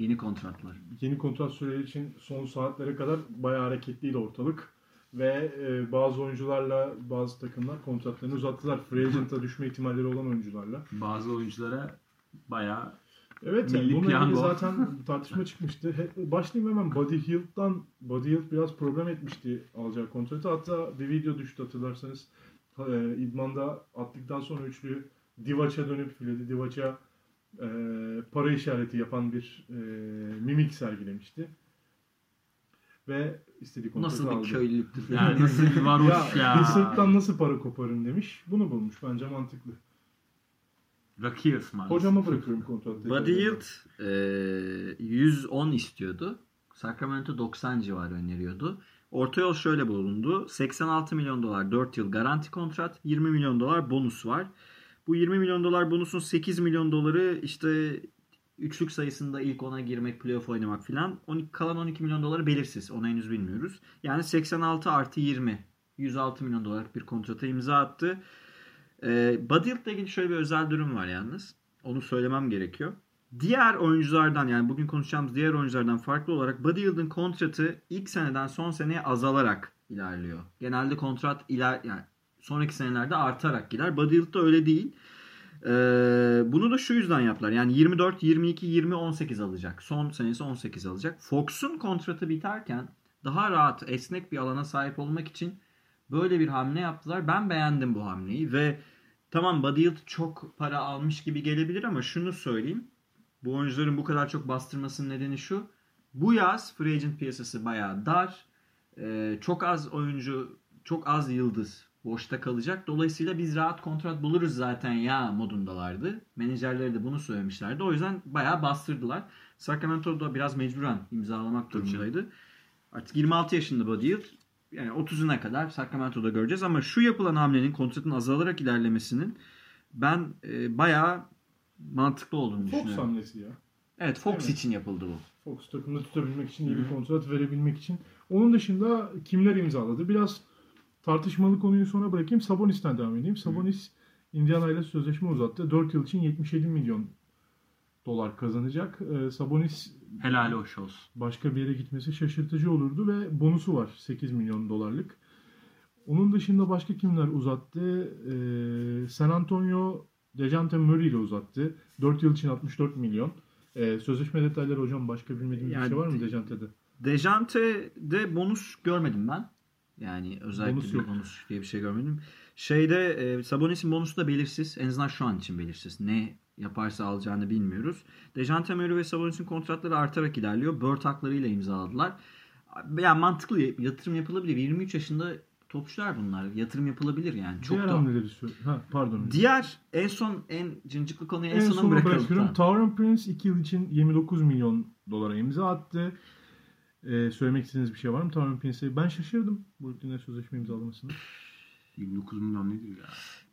Yeni kontratlar. yeni kontrat süreleri için son saatlere kadar bayağı hareketliydi ortalık. Ve e, bazı oyuncularla bazı takımlar kontratlarını uzattılar. Free agent'a düşme ihtimalleri olan oyuncularla. Bazı oyunculara bayağı Evet yani bununla ilgili zaten tartışma çıkmıştı. He- Başlayayım hemen Buddy Hield'dan. Buddy Hield biraz problem etmişti alacağı kontratı. Hatta bir video düştü hatırlarsanız. E, idmanda attıktan sonra üçlü Divac'a dönüp Filedi Divac'a e, para işareti yapan bir e, mimik sergilemişti. Ve istediği kontratı Nasıl aldı. bir köylülüktür. (laughs) Yani nasıl bir varoş ya. Bir sırttan nasıl para koparın demiş. Bunu bulmuş. Bence mantıklı. Rakı ısmarlasın. Hocama bırakıyorum kontratı. Buddy Hield e, 110 istiyordu. Sacramento 90 civarı öneriyordu. Orta yol şöyle bulundu. 86 milyon dolar 4 yıl garanti kontrat. 20 milyon dolar bonus var. Bu 20 milyon dolar bonusun 8 milyon doları işte üçlük sayısında ilk ona girmek, playoff oynamak filan. 12, kalan 12 milyon doları belirsiz. Onu henüz bilmiyoruz. Yani 86 artı 20. 106 milyon dolarlık bir kontrata imza attı. Ee, Hield'la ilgili şöyle bir özel durum var yalnız. Onu söylemem gerekiyor. Diğer oyunculardan yani bugün konuşacağımız diğer oyunculardan farklı olarak Hield'ın kontratı ilk seneden son seneye azalarak ilerliyor. Genelde kontrat iler yani sonraki senelerde artarak gider. Buddy Hield'da öyle değil. Ee, bunu da şu yüzden yaptılar. Yani 24, 22, 20, 18 alacak. Son senesi 18 alacak. Fox'un kontratı biterken daha rahat, esnek bir alana sahip olmak için böyle bir hamle yaptılar. Ben beğendim bu hamleyi ve tamam Buddy Hield çok para almış gibi gelebilir ama şunu söyleyeyim. Bu oyuncuların bu kadar çok bastırmasının nedeni şu. Bu yaz free agent piyasası bayağı dar. Ee, çok az oyuncu, çok az yıldız boşta kalacak. Dolayısıyla biz rahat kontrat buluruz zaten ya modundalardı. Menajerleri de bunu söylemişlerdi. O yüzden bayağı bastırdılar. Sacramento'da biraz mecburen imzalamak durumundaydı. Artık 26 yaşında Buddy Hield. Yani 30'una kadar Sacramento'da göreceğiz ama şu yapılan hamlenin kontratın azalarak ilerlemesinin ben e, bayağı mantıklı olduğunu Fox düşünüyorum. hamlesi ya. Evet Fox Evet. için yapıldı bu. Fox takımda tutabilmek için, iyi bir kontrat verebilmek için. Onun dışında kimler imzaladı? Biraz tartışmalı konuyu sonra bırakayım. Sabonis'ten devam edeyim. Sabonis Indiana ile sözleşme uzattı. 4 yıl için 77 milyon dolar kazanacak. Ee, Sabonis Helal hoş olsun. başka bir yere gitmesi şaşırtıcı olurdu ve bonusu var 8 milyon dolarlık. Onun dışında başka kimler uzattı? Ee, San Antonio Dejante Murray ile uzattı. 4 yıl için 64 milyon. Ee, sözleşme detayları hocam başka bilmediğim bir Yani- şey var mı Dejante'de? Dejante'de bonus görmedim ben. Yani özellikle Bonus bir yok. bonus diye bir şey görmedim. Şeyde e, Sabonis'in bonusu da belirsiz. En azından şu an için belirsiz. Ne yaparsa alacağını bilmiyoruz. Dejante Murray ve Sabonis'in kontratları artarak ilerliyor. Bird haklarıyla imzaladılar. Yani mantıklı yatırım yapılabilir. 23 yaşında topçular bunlar. Yatırım yapılabilir yani. Çok Diğer da hamleleri. Ha pardon. Diğer en son en cincikli konuyu en, en sona bırakıyorum. Tauron Prince 2 yıl için 29 milyon dolara imza attı. Ee, söylemek istediğiniz bir şey var mı Tauron Prince'e? Ben şaşırdım Brooklyn'e sözleşme imzalamasını. 29 milyon nedir ya?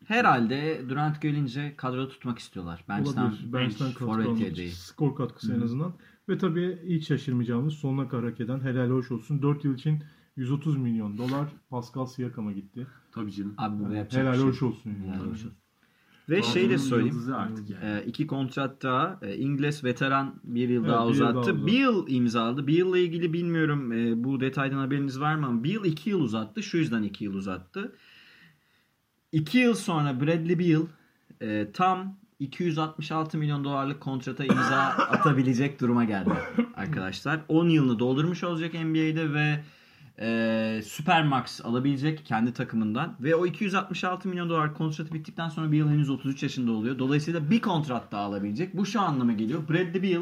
Herhalde Durant gelince kadroda tutmak istiyorlar. Bench'ten Olabilir. Bench'ten forvet yedeği. Skor katkısı en Hı hı. azından. Ve tabii hiç şaşırmayacağımız sonuna kadar hak eden helal hoş olsun. 4 yıl için 130 milyon dolar Pascal Siakam'a gitti. Tabii canım. Abi bu yapacak helal şey hoş olsun. yani. Helal hoş olsun. Ve şey de söyleyeyim. artık yani. E, iki kontrat daha. E, İngiliz veteran bir yıl Evet, daha bir yıl daha uzattı. uzattı. Bir yıl imzaladı. Bir yılla ilgili bilmiyorum e, bu detaydan haberiniz var mı bir yıl iki yıl uzattı. Şu yüzden iki yıl uzattı. İki yıl sonra Bradley Beal e, tam 266 milyon dolarlık kontrata imza (laughs) atabilecek duruma geldi arkadaşlar. 10 yılını doldurmuş olacak NBA'de ve e, Supermax alabilecek kendi takımından ve o 266 milyon dolar kontratı bittikten sonra Beal henüz 33 yaşında oluyor. Dolayısıyla bir kontrat daha alabilecek. Bu şu anlama geliyor. Bradley Beal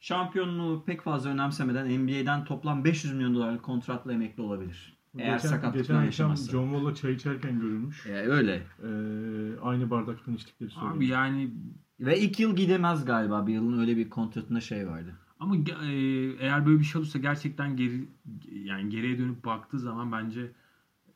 şampiyonluğu pek fazla önemsemeden NBA'den toplam 500 milyon dolarlık kontratla emekli olabilir. Eğer geçen, akşam yaşamazsa. John Wall'la çay içerken görülmüş. E, öyle. Ee, aynı bardaktan içtikleri söyleniyor. Abi yani Ve ilk yıl gidemez galiba. Beal'ın öyle bir kontratında şey vardı. Ama e, eğer böyle bir şey olursa gerçekten geri yani geriye dönüp baktığı zaman bence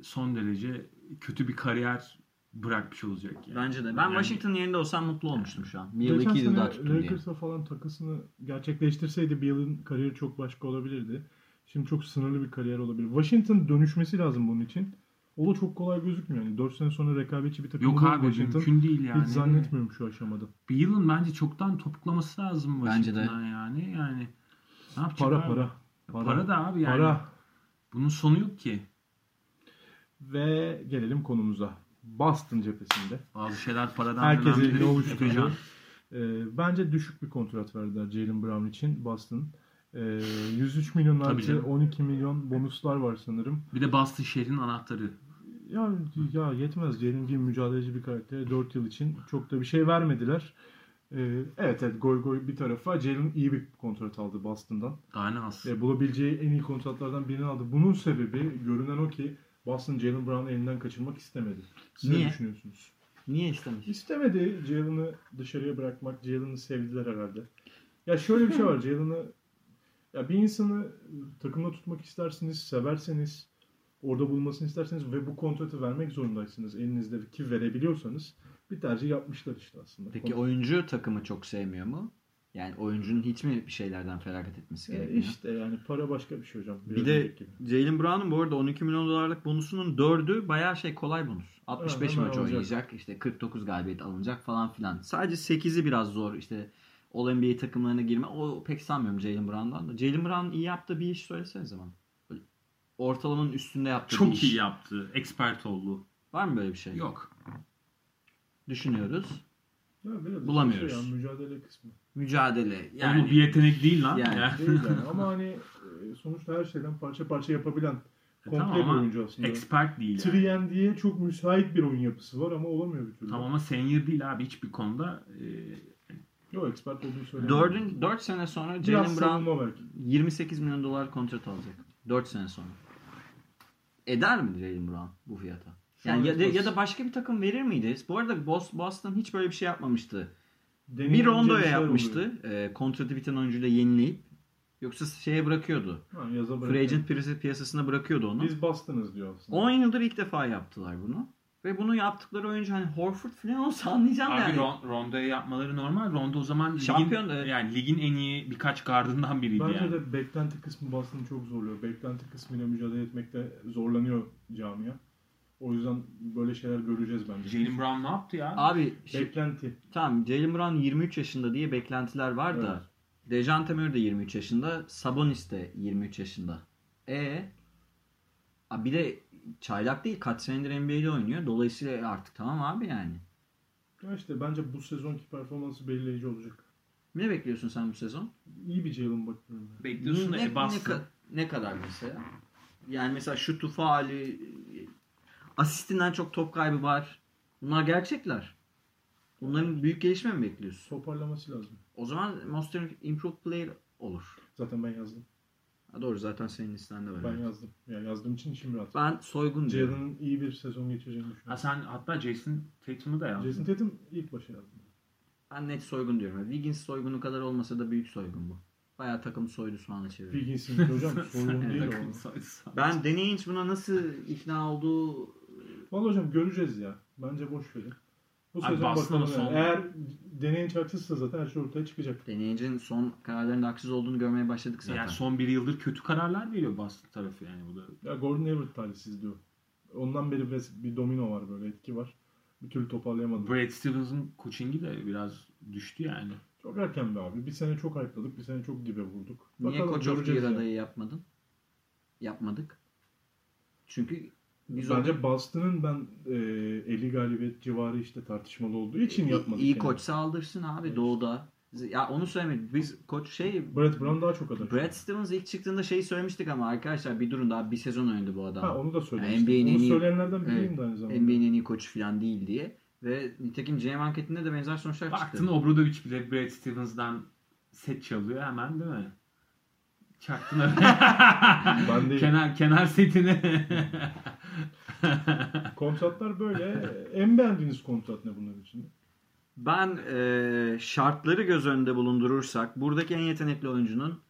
son derece kötü bir kariyer bırakmış olacak yani. Bence de. Ben Yani- Washington yerinde olsam mutlu olmuştum şu an. Bir yıl iki yıl daha tuttum diye. Lakers'a falan takısını gerçekleştirseydi Beal'ın kariyeri çok başka olabilirdi. Şimdi çok sınırlı bir kariyer olabilir. Washington dönüşmesi lazım bunun için. O da çok kolay gözükmüyor. Yani 4 sene sonra rekabetçi bir takım Yok abi Washington. mümkün değil yani. Hiç zannetmiyorum şu aşamada. Bir yılın bence çoktan topuklaması lazım Bence de. Yani. Yani ne yapacak Para abi? para. Para, da abi yani. Para. Bunun sonu yok ki. Ve gelelim konumuza. Boston cephesinde. Bazı şeyler paradan Herkes elini. Efecan. Ee, bence düşük bir kontrat verdiler Jalen Brown için Boston. Ee, 103 milyon Tabii artı canım. 12 milyon bonuslar var sanırım. Bir de Boston şehrin anahtarı. Ya, ya yetmez. Jalen gibi mücadeleci bir karaktere 4 yıl için çok da bir şey vermediler. Ee, evet evet goy goy bir tarafa Jalen iyi bir kontrat aldı Boston'dan. Daha ne az. E, bulabileceği en iyi kontratlardan birini aldı. Bunun sebebi görünen o ki Boston Jalen Brown'u elinden kaçırmak istemedi. Siz Niye? ne düşünüyorsunuz? Niye istemiş? İstemedi Jalen'ı dışarıya bırakmak. Jalen'ı sevdiler herhalde. Ya şöyle bir şey var. (laughs) Jalen'ı ya bir insanı takımda tutmak istersiniz, severseniz, orada bulunmasını isterseniz ve bu kontratı vermek zorundaysınız elinizde ki verebiliyorsanız bir tercih yapmışlar işte aslında. Peki Kont- oyuncu takımı çok sevmiyor mu? Yani oyuncunun hiç mi bir şeylerden feragat etmesi E, gerekiyor? işte yani para başka bir şey hocam. Bir Biraz de. Jalen Brown'un bu arada 12 milyon dolarlık bonusunun 4'ü bayağı şey kolay bonus. 65 hemen maç oynayacak. işte 49 galibiyet alınacak falan filan. Sadece 8'i biraz zor. işte All NBA takımlarına girme. O pek sanmıyorum Jalen Brown'dan da. Jalen Brown'un iyi yaptığı bir iş söylesenize bana. Böyle ortalamanın üstünde yaptığı bir Çok iş. iyi yaptı. Expert oldu. Var mı böyle bir şey? Yok. Düşünüyoruz. Ya biraz Bulamıyoruz. Şey ya, mücadele kısmı. Mücadele. Yani, Yani bu bir yetenek değil lan. Yani. Ya. Değil yani. Ama hani e, sonuçta her şeyden parça parça yapabilen komple Tamam bir ama oyuncu aslında. Expert değil. Yani. Diye çok müsait bir oyun yapısı var ama olamıyor bir türlü. Tamam ama senior değil abi hiçbir konuda. Ee, Yok expert olduğunu söylemiyorum. 4'ün 4 sene sonra Jalen Brown savunma belki. 28 milyon dolar kontrat alacak. 4 sene sonra. Eder mi Jalen Brown bu fiyata? Yani ya, da, ya da başka bir takım verir miydi? Bu arada Bos- Boston hiç böyle bir şey yapmamıştı. Deneyimli Bir Rondo'ya yapmıştı. E, kontratı biten oyuncuyla yenileyip. Yoksa şeye bırakıyordu. oluyor. Ha, Free agent piyasa- piyasasına bırakıyordu onu. Biz bastınız diyor aslında. 10 yıldır ilk defa yaptılar bunu. Ve bunu yaptıkları oyuncu hani Horford falan olsa anlayacağım abi yani. Ron- Rondo'ya yapmaları normal. Rondo o zaman ligin, Şampiyon da- yani ligin en iyi birkaç gardından biriydi Bence yani. de beklenti kısmı Boston'ı çok zorluyor. Beklenti kısmıyla mücadele etmekte zorlanıyor camia. O yüzden böyle şeyler göreceğiz bence. Jalen Brown ne yaptı ya? Abi şi- Beklenti. Tamam Jalen Brown 23 yaşında diye beklentiler var da Dejante Murray de 23 yaşında, Sabonis de 23 yaşında. E Abi bir de çaylak değil kaç senedir NBA'de oynuyor. Dolayısıyla artık tamam abi yani. Ya işte bence bu sezonki performansı belirleyici olacak. Ne bekliyorsun sen bu sezon? İyi bir Jalen ben. Bekliyorsun da ne, e, ne, ka- ne kadar mesela? Yani mesela şutu faali asistinden çok top kaybı var. Bunlar gerçekler. Bunların büyük gelişme mi bekliyorsun? Toparlaması lazım. O zaman Most Improved Player olur. Zaten ben yazdım. Ha doğru zaten senin listende var. Ben evet. yazdım. Yani yazdığım için işim rahat. Ben soygun diyorum. Jalen'ın iyi bir sezon geçireceğini Ha düşünüyorum. sen hatta Jason Tatum'u da yazdın. Jason Tatum ilk başa yazdım. Ben net soygun diyorum. Wiggins soygunu kadar olmasa da büyük soygun bu. Bayağı takım soydu soğana çevirdi. Wiggins'in hocam (laughs) sorun değil o. Ben Danny Ainge buna nasıl ikna olduğu Vallahi hocam göreceğiz ya. Bence boş verin. Bu Abi sezon Boston'ın bakalım. son-. Eğer deneyin haksızsa zaten her şey ortaya çıkacak. Danny Ainge'in son kararlarında haksız olduğunu görmeye başladık zaten. Yani son bir yıldır kötü kararlar veriyor Boston tarafı yani bu da. Ya Gordon Hayward talihsiz diyor. Ondan beri bir, bir domino var böyle etki var. Bir türlü toparlayamadı. Brad Stevens'ın coachingi de biraz düştü yani. Çok erken be abi. Bir sene çok hype'ladık. Bir sene çok dibe vurduk. Niye Bakalım, Coach of the göreceğiz Year adayı yapmadın? Yapmadık. Çünkü biz o Bence Boston'ın ben e, 50 galibiyet civarı işte tartışmalı olduğu için iyi, yapmadık. iyi yani. koçsa aldırsın abi doğuda. Ya onu söylemedik. Biz koç şey Brett Brown daha çok aday. Brad Stevens ilk çıktığında şeyi söylemiştik ama arkadaşlar bir durun daha bir sezon oynadı bu adam. Ha onu da Yani söylemiştim. NBA'nin en Onu iyi- söyleyenlerden biriyim Evet, de aynı zamanda. NBA'nin en iyi koçu falan değil diye. Ve nitekim GM anketinde de benzer sonuçlar Baktın çıktı. Obradovic bile Brad Stevens'dan set çalıyor hemen değil mi? Çaktın (laughs) Ben de- kenar kenar setini. (laughs) (laughs) Kontratlar böyle. en beğendiğiniz kontrat ne bunların içinde? Ben e, şartları göz önünde bulundurursak buradaki en yetenekli oyuncunun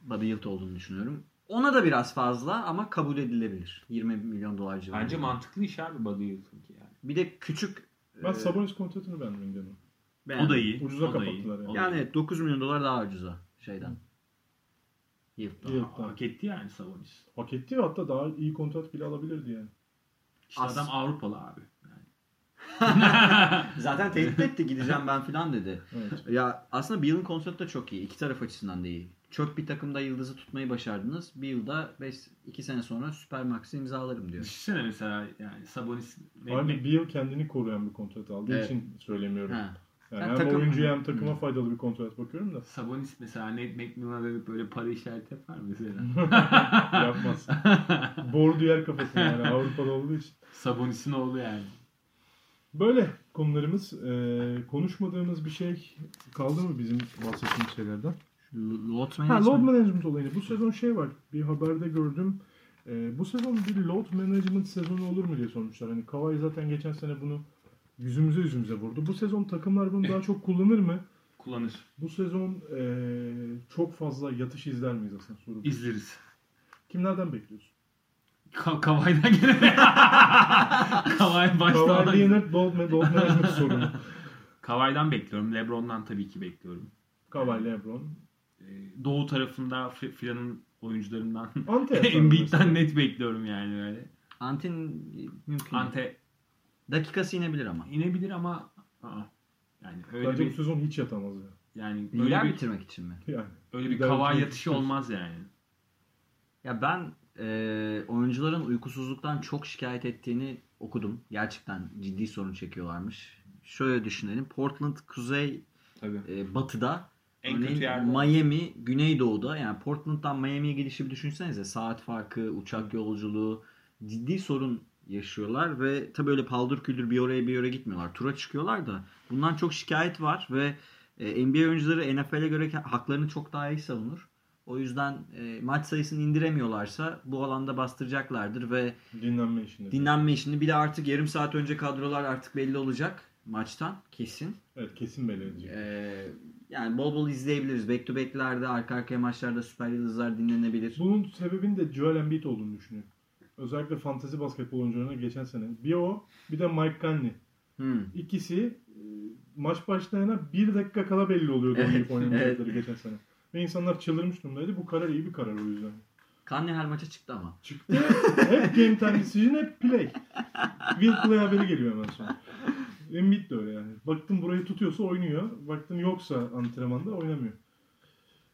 Buddy Hield olduğunu düşünüyorum. Ona da biraz fazla ama kabul edilebilir. 20 milyon dolar civarında. Bence mantıklı iş abi Buddy Hield'ınki yani. Bir de küçük Ben e, Sabonis kontratını beğendim beğendim. O da iyi. Ucuza o da iyi, kapattılar yani. Yani iyi. evet, 9 milyon dolar daha ucuza şeyden. Yield'dan. Hak etti yani Sabonis. Hak etti ve hatta daha iyi kontrat bile alabilirdi yani. İşte As- adam Avrupalı abi. Yani. (laughs) Zaten tehdit etti gideceğim ben falan dedi. Evet. Ya aslında Bill'in kontratı da çok iyi. İki taraf açısından da iyi. Çok bir takımda yıldızı tutmayı başardınız. Bir yılda 2 sene sonra Supermax'ı imzalarım diyor. Düşünsene mesela yani Sabonis Halbuki bir yıl kendini koruyan bir kontrat aldığı Evet. için söylemiyorum. Ha. Yani Ben hem takım- oyuncuya hem takıma faydalı bir kontrat bakıyorum da Sabonis mesela Nate McMillan'a böyle, böyle para işareti yapar mesela. (laughs) yapmaz. Boru diğer kafası yani Avrupa'da olduğu için. Sabonis'in oğlu yani. Böyle konularımız. Ee, konuşmadığımız bir şey kaldı mı bizim bahsettiğimiz şeylerden? Load Ha, management. load management olayını. Bu sezon şey var. Bir haberde gördüm. Ee, bu sezon bir load management sezonu olur mu diye sormuşlar. Hani Kawhi zaten geçen sene bunu yüzümüze yüzümüze vurdu. Bu sezon takımlar bunu daha çok kullanır mı? Kullanır. Bu sezon ee, çok fazla yatış izler miyiz aslında soru. İzleriz. Kimlerden bekliyorsun? Ka Kavay'dan gene. (laughs) Kavay başta Kawhi Leonard load management sorunu. Kavay'dan bekliyorum. Lebron'dan tabii ki bekliyorum. Kawhi, LeBron. Ee, Doğu tarafında F- filanın oyuncularından (laughs) Embiid'den net bekliyorum yani öyle. Antin mümkün. Ante Dakikası inebilir ama. inebilir ama aa, yani öyle Bence bu bir sezon hiç yatamaz ya. yani Lider öyle bir, bitirmek için mi? Yani. öyle bir bitirmek yatışı olmaz yani. Ya ben e, oyuncuların uykusuzluktan çok şikayet ettiğini okudum. Gerçekten ciddi sorun çekiyorlarmış. Şöyle düşünelim. Portland kuzey Tabii. e, batıda En Örneğin kötü yerde. Miami güneydoğuda yani Portland'dan Miami'ye gidişi bir düşünsenize saat farkı, uçak yolculuğu ciddi sorun yaşıyorlar ve tabii öyle paldır küldür bir oraya bir oraya gitmiyorlar. Tura çıkıyorlar da bundan çok şikayet var ve e, NBA oyuncuları NFL'e göre haklarını çok daha iyi savunur. O yüzden e, maç sayısını indiremiyorlarsa bu alanda bastıracaklardır ve Dinlenme işinde. dinlenme işini bir de artık yarım saat önce kadrolar artık belli olacak maçtan kesin. evet kesin belli edecek. Ee, yani bol bol izleyebiliriz. Back to back'lerde, arka arkaya maçlarda süper yıldızlar dinlenebilir. Bunun sebebinin de Joel Embiid olduğunu düşünüyorum. Özellikle fantezi basketbol oyuncularına geçen sene. Bir o, bir de Mike Conley. Hmm. İkisi e, maç başlayana bir dakika kala belli oluyordu Evet, oynamayacakları geçen sene. Ve insanlar çıldırmış durumdaydı. Bu karar iyi bir karar o yüzden. Kanye her maça çıktı ama. Çıktı. hep game time decision, hep play. Will play haberi geliyor hemen sonra. Embiid de öyle yani. Baktın burayı tutuyorsa oynuyor. Baktın yoksa antrenmanda oynamıyor.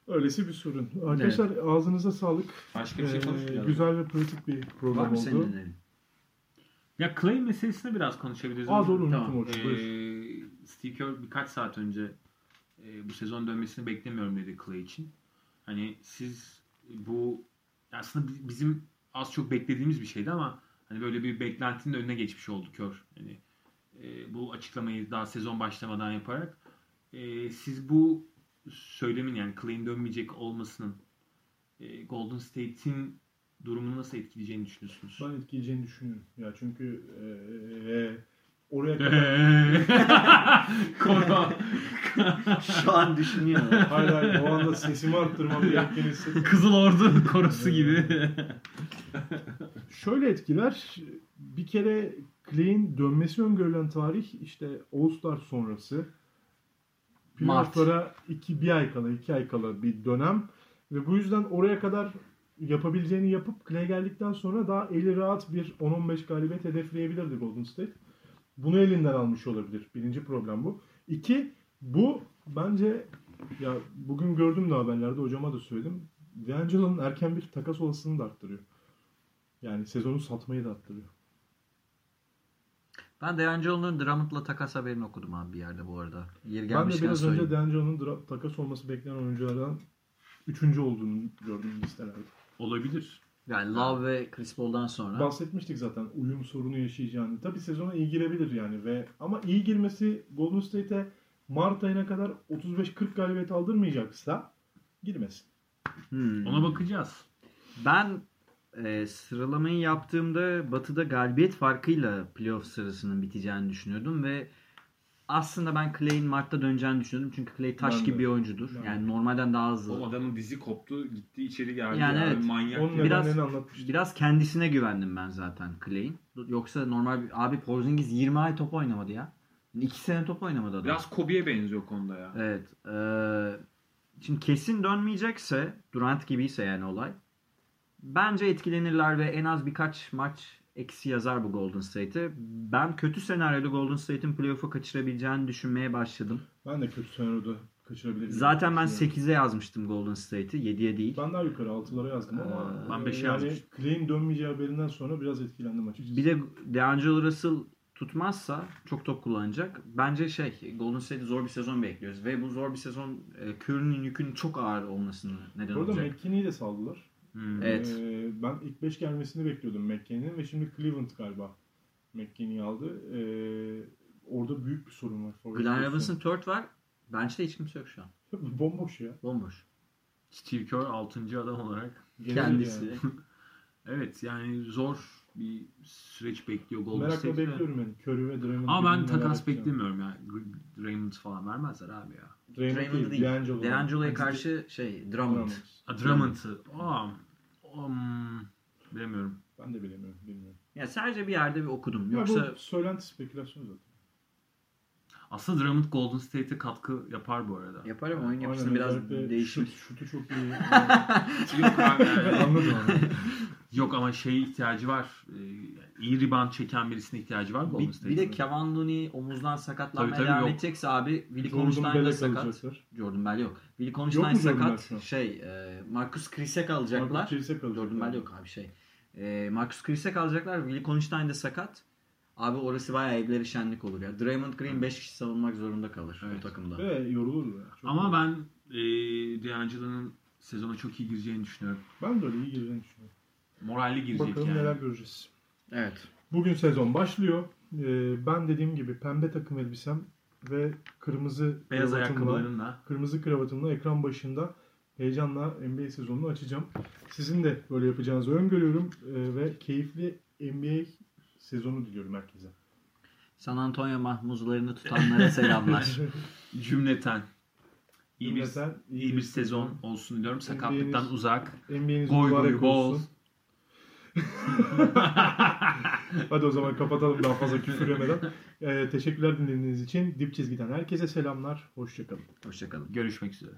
Öylesi bir sorun. Arkadaşlar ağzınıza sağlık. Başka bir şey Ee, güzel ve pratik bir Var program mı senin oldu. önerin? Ya Clay meselesine biraz konuşabiliriz. Aa doğru Tamam. unuttum tamam. Ee, Steve Kerr birkaç saat önce e, bu sezon dönmesini beklemiyorum dedi Clay için. Hani siz bu aslında bi- bizim az çok beklediğimiz bir şeydi ama hani böyle bir beklentinin önüne geçmiş oldu Kör. Hani e, bu açıklamayı daha sezon başlamadan yaparak e, siz bu söylemin yani Clay'in dönmeyecek olmasının e, Golden State'in durumunu nasıl etkileyeceğini düşünüyorsunuz? Ben etkileyeceğini düşünüyorum. Ya çünkü ee, oraya (laughs) kadar Koro. Şu an düşünüyor. hayır hayır o anda sesimi arttırmam gerektiğini hissettim. Kızıl Ordu korosu gibi. (laughs) Şöyle etkiler. Bir kere Clay'in dönmesi öngörülen tarih işte All-Star sonrası. Playoff'lara iki, bir ay kala, iki ay kala bir dönem. Ve bu yüzden oraya kadar yapabileceğini yapıp Clay geldikten sonra daha eli rahat bir 10-15 galibiyet hedefleyebilirdi Golden State. Bunu elinden almış olabilir. Birinci problem bu. İki, bu bence ya bugün gördüm de haberlerde hocama da söyledim. D'Angelo'nun erken bir takas olasılığını da arttırıyor. Yani sezonu satmayı da arttırıyor. Ben D'Angelo'nun Drummond'la takas haberini okudum abi bir yerde bu arada. Yeri Ben de biraz söyleyeyim. önce D'Angelo'nun dra- takas olması beklenen oyunculardan üçüncü olduğunu gördüm listelerde. Olabilir. Yani Love ve Chris Paul'dan sonra. Bahsetmiştik zaten uyum sorunu yaşayacağını. Tabii sezona iyi girebilir yani ve ama iyi girmesi Golden State'e Mart ayına kadar 35-40 galibiyet aldırmayacaksa girmesin. Hmm. Ona bakacağız. Ben e, sıralamayı yaptığımda Batı'da galibiyet farkıyla playoff sırasının biteceğini düşünüyordum ve aslında ben Clay'in Mart'ta döneceğini düşünüyordum. Çünkü Clay taş Ben de. gibi bir oyuncudur. Ben de. Yani normalden daha hızlı. O adamın dizi koptu, gitti içeri geldi. Yani ya, evet. Manyak. Onun. Biraz-. Biraz kendisine güvendim ben zaten Clay'in. Yoksa normal bir... Abi Porzingis 20 ay top oynamadı ya. 2 sene top oynamadı adam. Biraz Kobe'ye benziyor konuda ya. Evet. eee, şimdi kesin dönmeyecekse Durant gibiyse yani olay. Bence etkilenirler ve en az birkaç maç eksi yazar bu Golden State'e. Ben kötü senaryoda Golden State'in playoff'u kaçırabileceğini düşünmeye başladım. Ben de kötü senaryoda kaçırabilirim. Zaten ben Düşünüyorum. 8'e yazmıştım Golden State'i. 7'ye değil. Ben daha yukarı 6'lara yazdım ama Ee, ben beşe yani yazmıştım. Clay'in dönmeyeceği haberinden sonra biraz etkilendim açıkçası. Bir de D'Angelo Russell tutmazsa çok top kullanacak. Bence şey Golden State'i zor bir sezon bekliyoruz. Ve bu zor bir sezon e, Curry'nin yükünün çok ağır olmasını neden olacak. McKinney'i de saldılar. Hmm. Evet. Ee, ben ilk 5 gelmesini bekliyordum McKinney'nin ve şimdi Cleveland galiba McKinney'i aldı. Ee, orada büyük bir sorun var. Glenn. Robinson 4 var. Bench'te hiç kimse yok şu an. (laughs) Bomboş ya. Bomboş. Steve Kerr 6. adam olarak. Kendisi. yani. (laughs) Evet yani zor bir süreç bekliyor Golden Merakla State'de. bekliyorum yani. Curry ve Draymond. Ama ben takas beklemiyorum yani. Raymond falan vermezler abi ya. Draymond, Draymond değil, değil. D'Angelo. D'Angelo'ya karşı şey Drummond. Drummond. A, Drummond'ı. Aa, um, bilemiyorum. Ben de bilemiyorum. Bilmiyorum. Ya sadece bir yerde bir okudum. Ya Yoksa bu söylenti spekülasyon zaten. Aslında Drummond Golden State'e katkı yapar bu arada. yapar ama oyun Aynen, yapısını biraz özellikle değişir. Şut, şutu çok iyi. Yok abi yani. Anladım. (laughs) Yok ama şey ihtiyacı var. Ee, iyi rebound çeken birisine ihtiyacı var Golden Bir, State'in. bir de Kevin Looney omuzdan sakatlanmaya Tabii, tabii, devam yok. edecekse abi Konstein de Bell'e sakat. Jordan Bell yok. Jordan Bell sakat. Şey, e, Marcus Chris'e kalacaklar. Marcus Chris'e kalacaklar. Jordan Bell yok abi şey. E, Marcus Chris'e kalacaklar. Willie Konstein de sakat. Abi orası bayağı evleri şenlik olur ya. Draymond Green 5 kişi savunmak zorunda kalır Evet. o takımda. Ve yorulur ya. Çok Ama yorulur. ben e, D'Angelo'nun sezona çok iyi gireceğini düşünüyorum. Ben de öyle iyi gireceğini düşünüyorum. Moralli girecek Bakalım yani. neler göreceğiz. Evet. Bugün sezon başlıyor. Ee, ben dediğim gibi pembe takım elbisem ve kırmızı Beyaz ayakkabılarınla. kırmızı kravatımla ekran başında heyecanla NBA sezonunu açacağım. Sizin de böyle yapacağınızı öngörüyorum ee, ve keyifli NBA sezonu diliyorum herkese. San Antonio mahmuzlarını tutanlara selamlar. (laughs) Cümleten. İyi bir, Cümleten iyi bir sezon olsun diliyorum. Sakatlıktan uzak. NBA'niz Goy goy bol. olsun. (laughs) Hadi o zaman kapatalım daha fazla küfür yemeden. Ee, teşekkürler dinlediğiniz için. Dip çizgiden herkese selamlar. Hoşçakalın. Hoşçakalın. Görüşmek üzere.